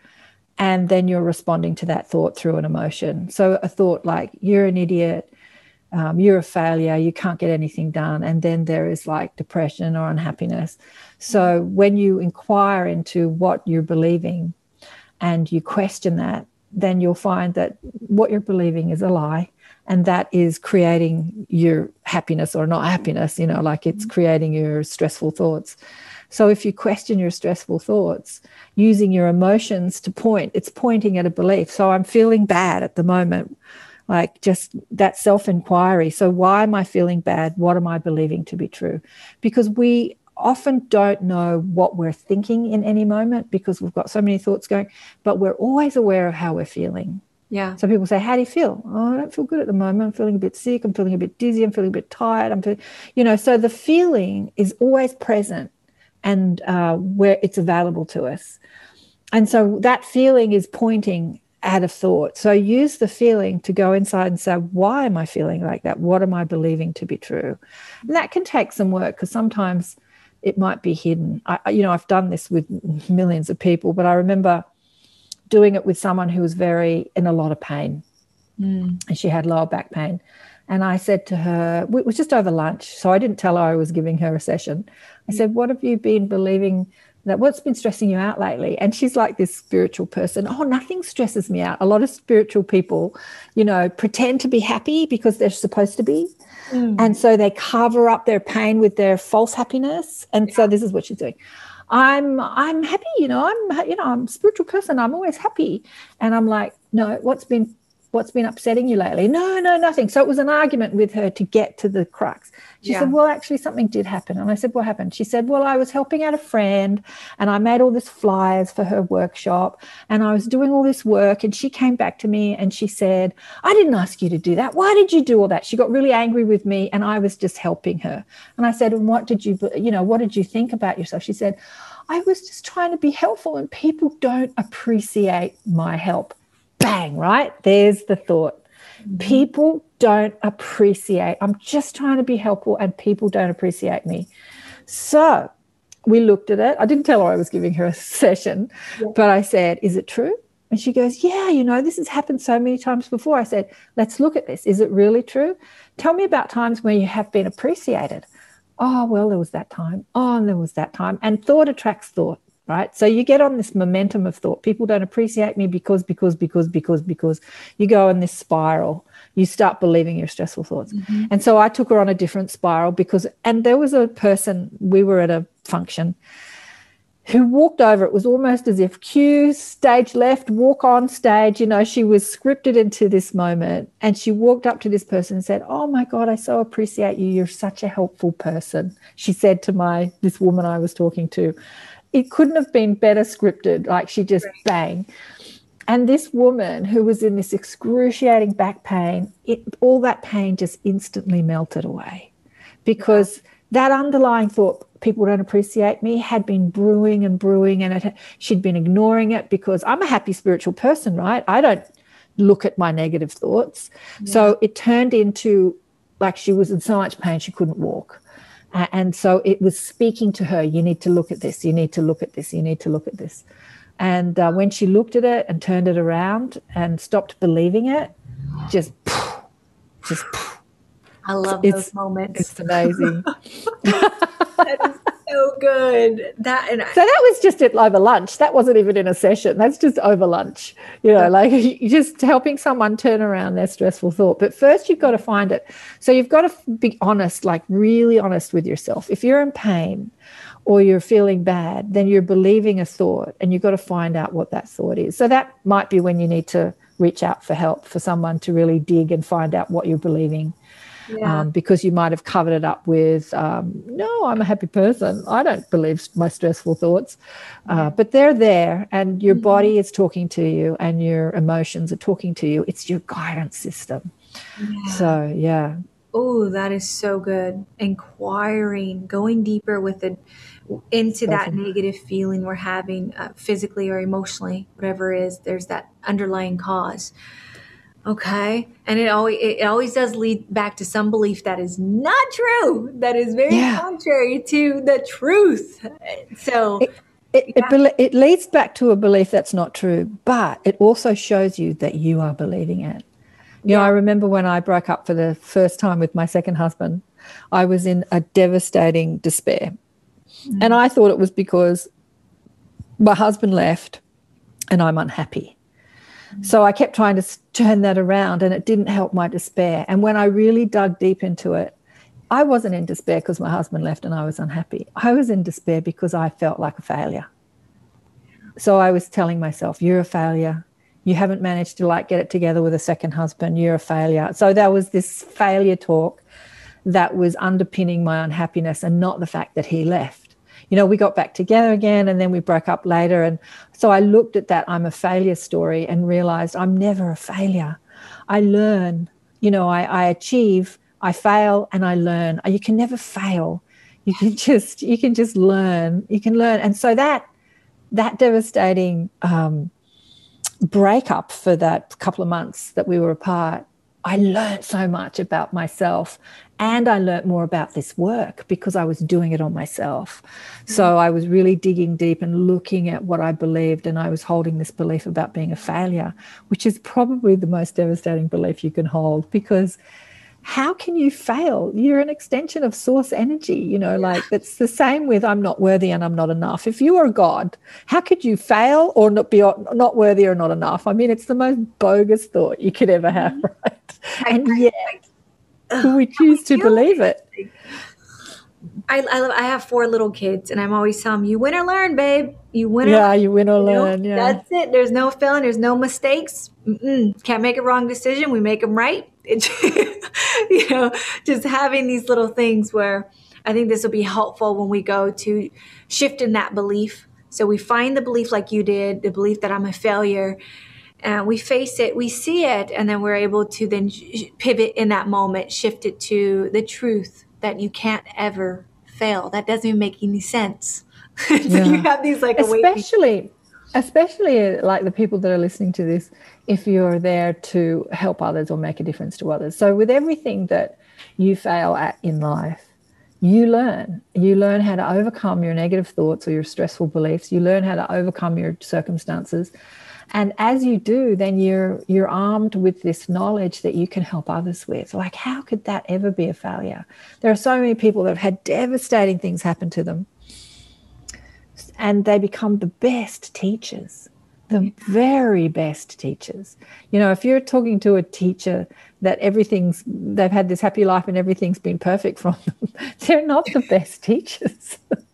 S2: and then you're responding to that thought through an emotion. So a thought like, you're an idiot, um, you're a failure, you can't get anything done. And then there is like depression or unhappiness. So when you inquire into what you're believing and you question that, then you'll find that what you're believing is a lie and that is creating your happiness or not happiness you know like it's mm-hmm. creating your stressful thoughts. So if you question your stressful thoughts using your emotions to point it's pointing at a belief. So i'm feeling bad at the moment. Like just that self inquiry so why am i feeling bad? What am i believing to be true? Because we often don't know what we're thinking in any moment because we've got so many thoughts going, but we're always aware of how we're feeling.
S1: Yeah.
S2: So people say, How do you feel? Oh, I don't feel good at the moment. I'm feeling a bit sick. I'm feeling a bit dizzy. I'm feeling a bit tired. I'm feeling, you know, so the feeling is always present and uh, where it's available to us. And so that feeling is pointing at a thought. So use the feeling to go inside and say, Why am I feeling like that? What am I believing to be true? And that can take some work because sometimes it might be hidden. I, you know, I've done this with millions of people, but I remember doing it with someone who was very in a lot of pain, mm. and she had lower back pain. And I said to her, it was just over lunch, so I didn't tell her I was giving her a session. I said, "What have you been believing?" That what's been stressing you out lately? And she's like this spiritual person. Oh, nothing stresses me out. A lot of spiritual people, you know, pretend to be happy because they're supposed to be. Mm. And so they cover up their pain with their false happiness. And yeah. so this is what she's doing. I'm I'm happy, you know, I'm you know, I'm a spiritual person. I'm always happy. And I'm like, no, what's been what's been upsetting you lately? No, no, nothing. So it was an argument with her to get to the crux. She yeah. said, Well, actually, something did happen. And I said, What happened? She said, Well, I was helping out a friend and I made all this flyers for her workshop and I was doing all this work. And she came back to me and she said, I didn't ask you to do that. Why did you do all that? She got really angry with me and I was just helping her. And I said, And what did you, you know, what did you think about yourself? She said, I was just trying to be helpful and people don't appreciate my help bang, right? There's the thought. Mm-hmm. People don't appreciate. I'm just trying to be helpful and people don't appreciate me. So we looked at it. I didn't tell her I was giving her a session, yeah. but I said, Is it true? And she goes, Yeah, you know, this has happened so many times before. I said, Let's look at this. Is it really true? Tell me about times where you have been appreciated. Oh, well, there was that time. Oh, and there was that time. And thought attracts thought right? So you get on this momentum of thought. People don't appreciate me because, because, because, because, because. You go in this spiral. You start believing your stressful thoughts. Mm-hmm. And so I took her on a different spiral because, and there was a person, we were at a function who walked over. It was almost as if cue, stage left, walk on stage. You know, she was scripted into this moment. And she walked up to this person and said, Oh my God, I so appreciate you. You're such a helpful person. She said to my, this woman I was talking to it couldn't have been better scripted. Like she just right. bang. And this woman who was in this excruciating back pain, it, all that pain just instantly melted away because that underlying thought, people don't appreciate me, had been brewing and brewing, and it, she'd been ignoring it because I'm a happy spiritual person, right? I don't look at my negative thoughts. Yeah. So it turned into like she was in so much pain she couldn't walk. Uh, and so it was speaking to her, you need to look at this, you need to look at this, you need to look at this. And uh, when she looked at it and turned it around and stopped believing it, just, just.
S1: I love it's, those moments.
S2: It's amazing.
S1: that is so good. That and I,
S2: so that was just at over lunch. That wasn't even in a session. That's just over lunch. You know, like just helping someone turn around their stressful thought. But first, you've got to find it. So you've got to be honest, like really honest with yourself. If you're in pain or you're feeling bad, then you're believing a thought, and you've got to find out what that thought is. So that might be when you need to reach out for help for someone to really dig and find out what you're believing yeah. um, because you might have covered it up with, um, no, I'm a happy person. I don't believe my stressful thoughts. Uh, but they're there, and your mm-hmm. body is talking to you, and your emotions are talking to you. It's your guidance system. Yeah. So, yeah.
S1: Oh, that is so good. Inquiring, going deeper with it into that negative feeling we're having uh, physically or emotionally, whatever it is, there's that underlying cause. Okay. And it always it always does lead back to some belief that is not true, that is very yeah. contrary to the truth. So
S2: it, it, yeah. it, it leads back to a belief that's not true, but it also shows you that you are believing it. You yeah. know, I remember when I broke up for the first time with my second husband, I was in a devastating despair. Mm. And I thought it was because my husband left and I'm unhappy. So I kept trying to turn that around and it didn't help my despair. And when I really dug deep into it, I wasn't in despair because my husband left and I was unhappy. I was in despair because I felt like a failure. So I was telling myself, you're a failure. You haven't managed to like get it together with a second husband. You're a failure. So there was this failure talk that was underpinning my unhappiness and not the fact that he left you know, we got back together again and then we broke up later. And so I looked at that I'm a failure story and realized I'm never a failure. I learn, you know, I, I achieve, I fail, and I learn. You can never fail. You can just, you can just learn. You can learn. And so that, that devastating um, breakup for that couple of months that we were apart I learned so much about myself and I learned more about this work because I was doing it on myself. So mm. I was really digging deep and looking at what I believed, and I was holding this belief about being a failure, which is probably the most devastating belief you can hold because how can you fail? You're an extension of source energy, you know, like it's the same with I'm not worthy and I'm not enough. If you are God, how could you fail or not be not worthy or not enough? I mean, it's the most bogus thought you could ever have, mm. right? And yet we choose to believe it.
S1: I, I, love, I have four little kids, and I'm always telling them, "You win or learn, babe. You win.
S2: Yeah, you win or learn. yeah,
S1: that's it. There's no failing. There's no mistakes. Mm-mm. Can't make a wrong decision. We make them right. you know, just having these little things where I think this will be helpful when we go to shift in that belief. So we find the belief like you did, the belief that I'm a failure, and we face it, we see it, and then we're able to then pivot in that moment, shift it to the truth that you can't ever fail. That doesn't even make any sense. so yeah. you have these like
S2: especially especially uh, like the people that are listening to this if you're there to help others or make a difference to others so with everything that you fail at in life you learn you learn how to overcome your negative thoughts or your stressful beliefs you learn how to overcome your circumstances and as you do then you're you're armed with this knowledge that you can help others with. Like how could that ever be a failure? There are so many people that have had devastating things happen to them. And they become the best teachers the very best teachers. You know if you're talking to a teacher that everything's they've had this happy life and everything's been perfect from them they're not the best teachers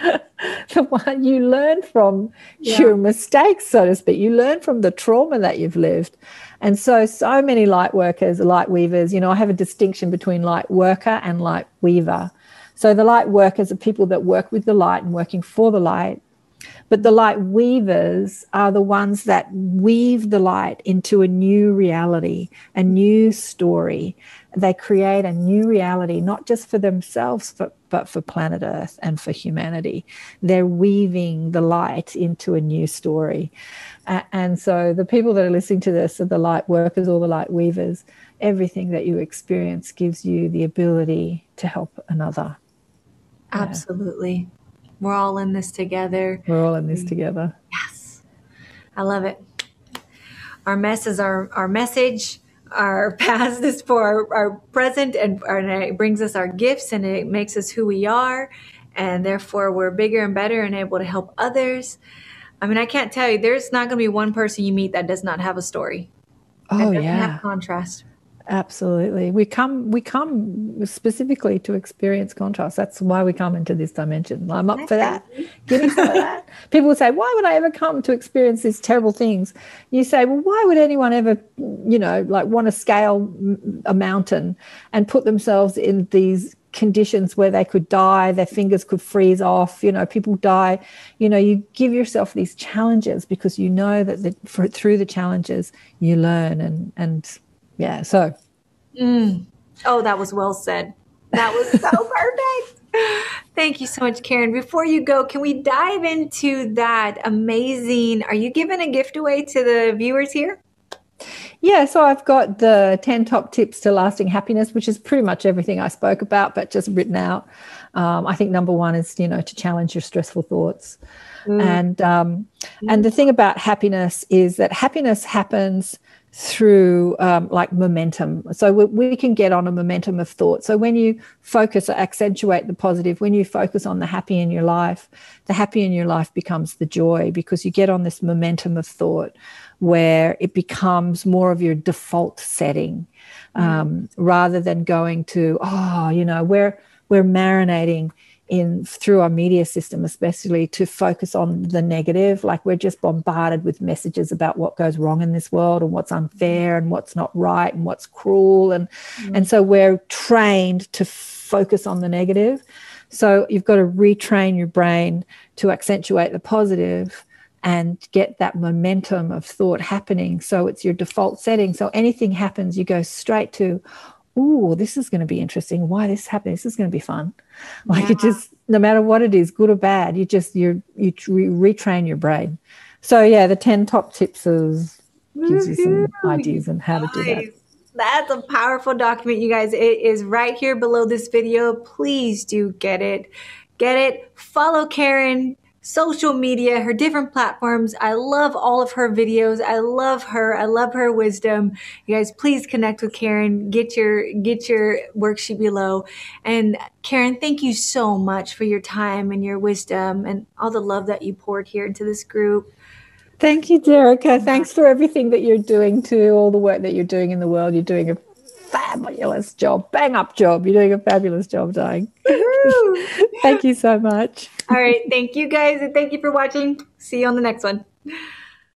S2: the one you learn from yeah. your mistakes, so to speak. You learn from the trauma that you've lived. And so, so many light workers, light weavers, you know, I have a distinction between light worker and light weaver. So the light workers are people that work with the light and working for the light. But the light weavers are the ones that weave the light into a new reality, a new story. They create a new reality, not just for themselves, but, but for planet Earth and for humanity. They're weaving the light into a new story. Uh, and so the people that are listening to this are the light workers or the light weavers. Everything that you experience gives you the ability to help another.
S1: Absolutely. We're all in this together.
S2: We're all in this together.
S1: Yes. I love it. Our mess is our, our message. Our past is for our, our present, and, and it brings us our gifts and it makes us who we are. And therefore, we're bigger and better and able to help others. I mean, I can't tell you, there's not going to be one person you meet that does not have a story.
S2: Oh, yeah.
S1: Have contrast
S2: Absolutely. We come we come specifically to experience contrast. That's why we come into this dimension. I'm up for that. Give me some of that. People would say, Why would I ever come to experience these terrible things? You say, Well, why would anyone ever, you know, like want to scale a mountain and put themselves in these conditions where they could die, their fingers could freeze off, you know, people die. You know, you give yourself these challenges because you know that the, for, through the challenges you learn and and yeah, so.
S1: Mm. Oh, that was well said. That was so perfect. Thank you so much, Karen. Before you go, can we dive into that amazing? Are you giving a gift away to the viewers here?
S2: Yeah, so I've got the 10 top tips to lasting happiness, which is pretty much everything I spoke about, but just written out. Um, I think number one is, you know, to challenge your stressful thoughts. Mm. And um, mm. and the thing about happiness is that happiness happens through um, like momentum. So we, we, can get on a momentum of thought. So when you focus or accentuate the positive, when you focus on the happy in your life, the happy in your life becomes the joy because you get on this momentum of thought where it becomes more of your default setting mm-hmm. um, rather than going to, oh, you know, we're, we're marinating in through our media system especially to focus on the negative. Like we're just bombarded with messages about what goes wrong in this world and what's unfair and what's not right and what's cruel. And mm. and so we're trained to focus on the negative. So you've got to retrain your brain to accentuate the positive and get that momentum of thought happening. So it's your default setting. So anything happens you go straight to oh, this is going to be interesting. Why this happened? This is going to be fun. Like yeah. it just, no matter what it is, good or bad, you just you you re- retrain your brain. So yeah, the ten top tips is gives you some ideas on how to do that.
S1: That's a powerful document, you guys. It is right here below this video. Please do get it. Get it. Follow Karen social media, her different platforms. I love all of her videos. I love her. I love her wisdom. You guys, please connect with Karen. Get your get your worksheet below. And Karen, thank you so much for your time and your wisdom and all the love that you poured here into this group.
S2: Thank you, Jerica. Thanks for everything that you're doing too, all the work that you're doing in the world. You're doing a fabulous job. Bang up job. You're doing a fabulous job, darling. thank you so much.
S1: All right. Thank you guys. And thank you for watching. See you on the next one.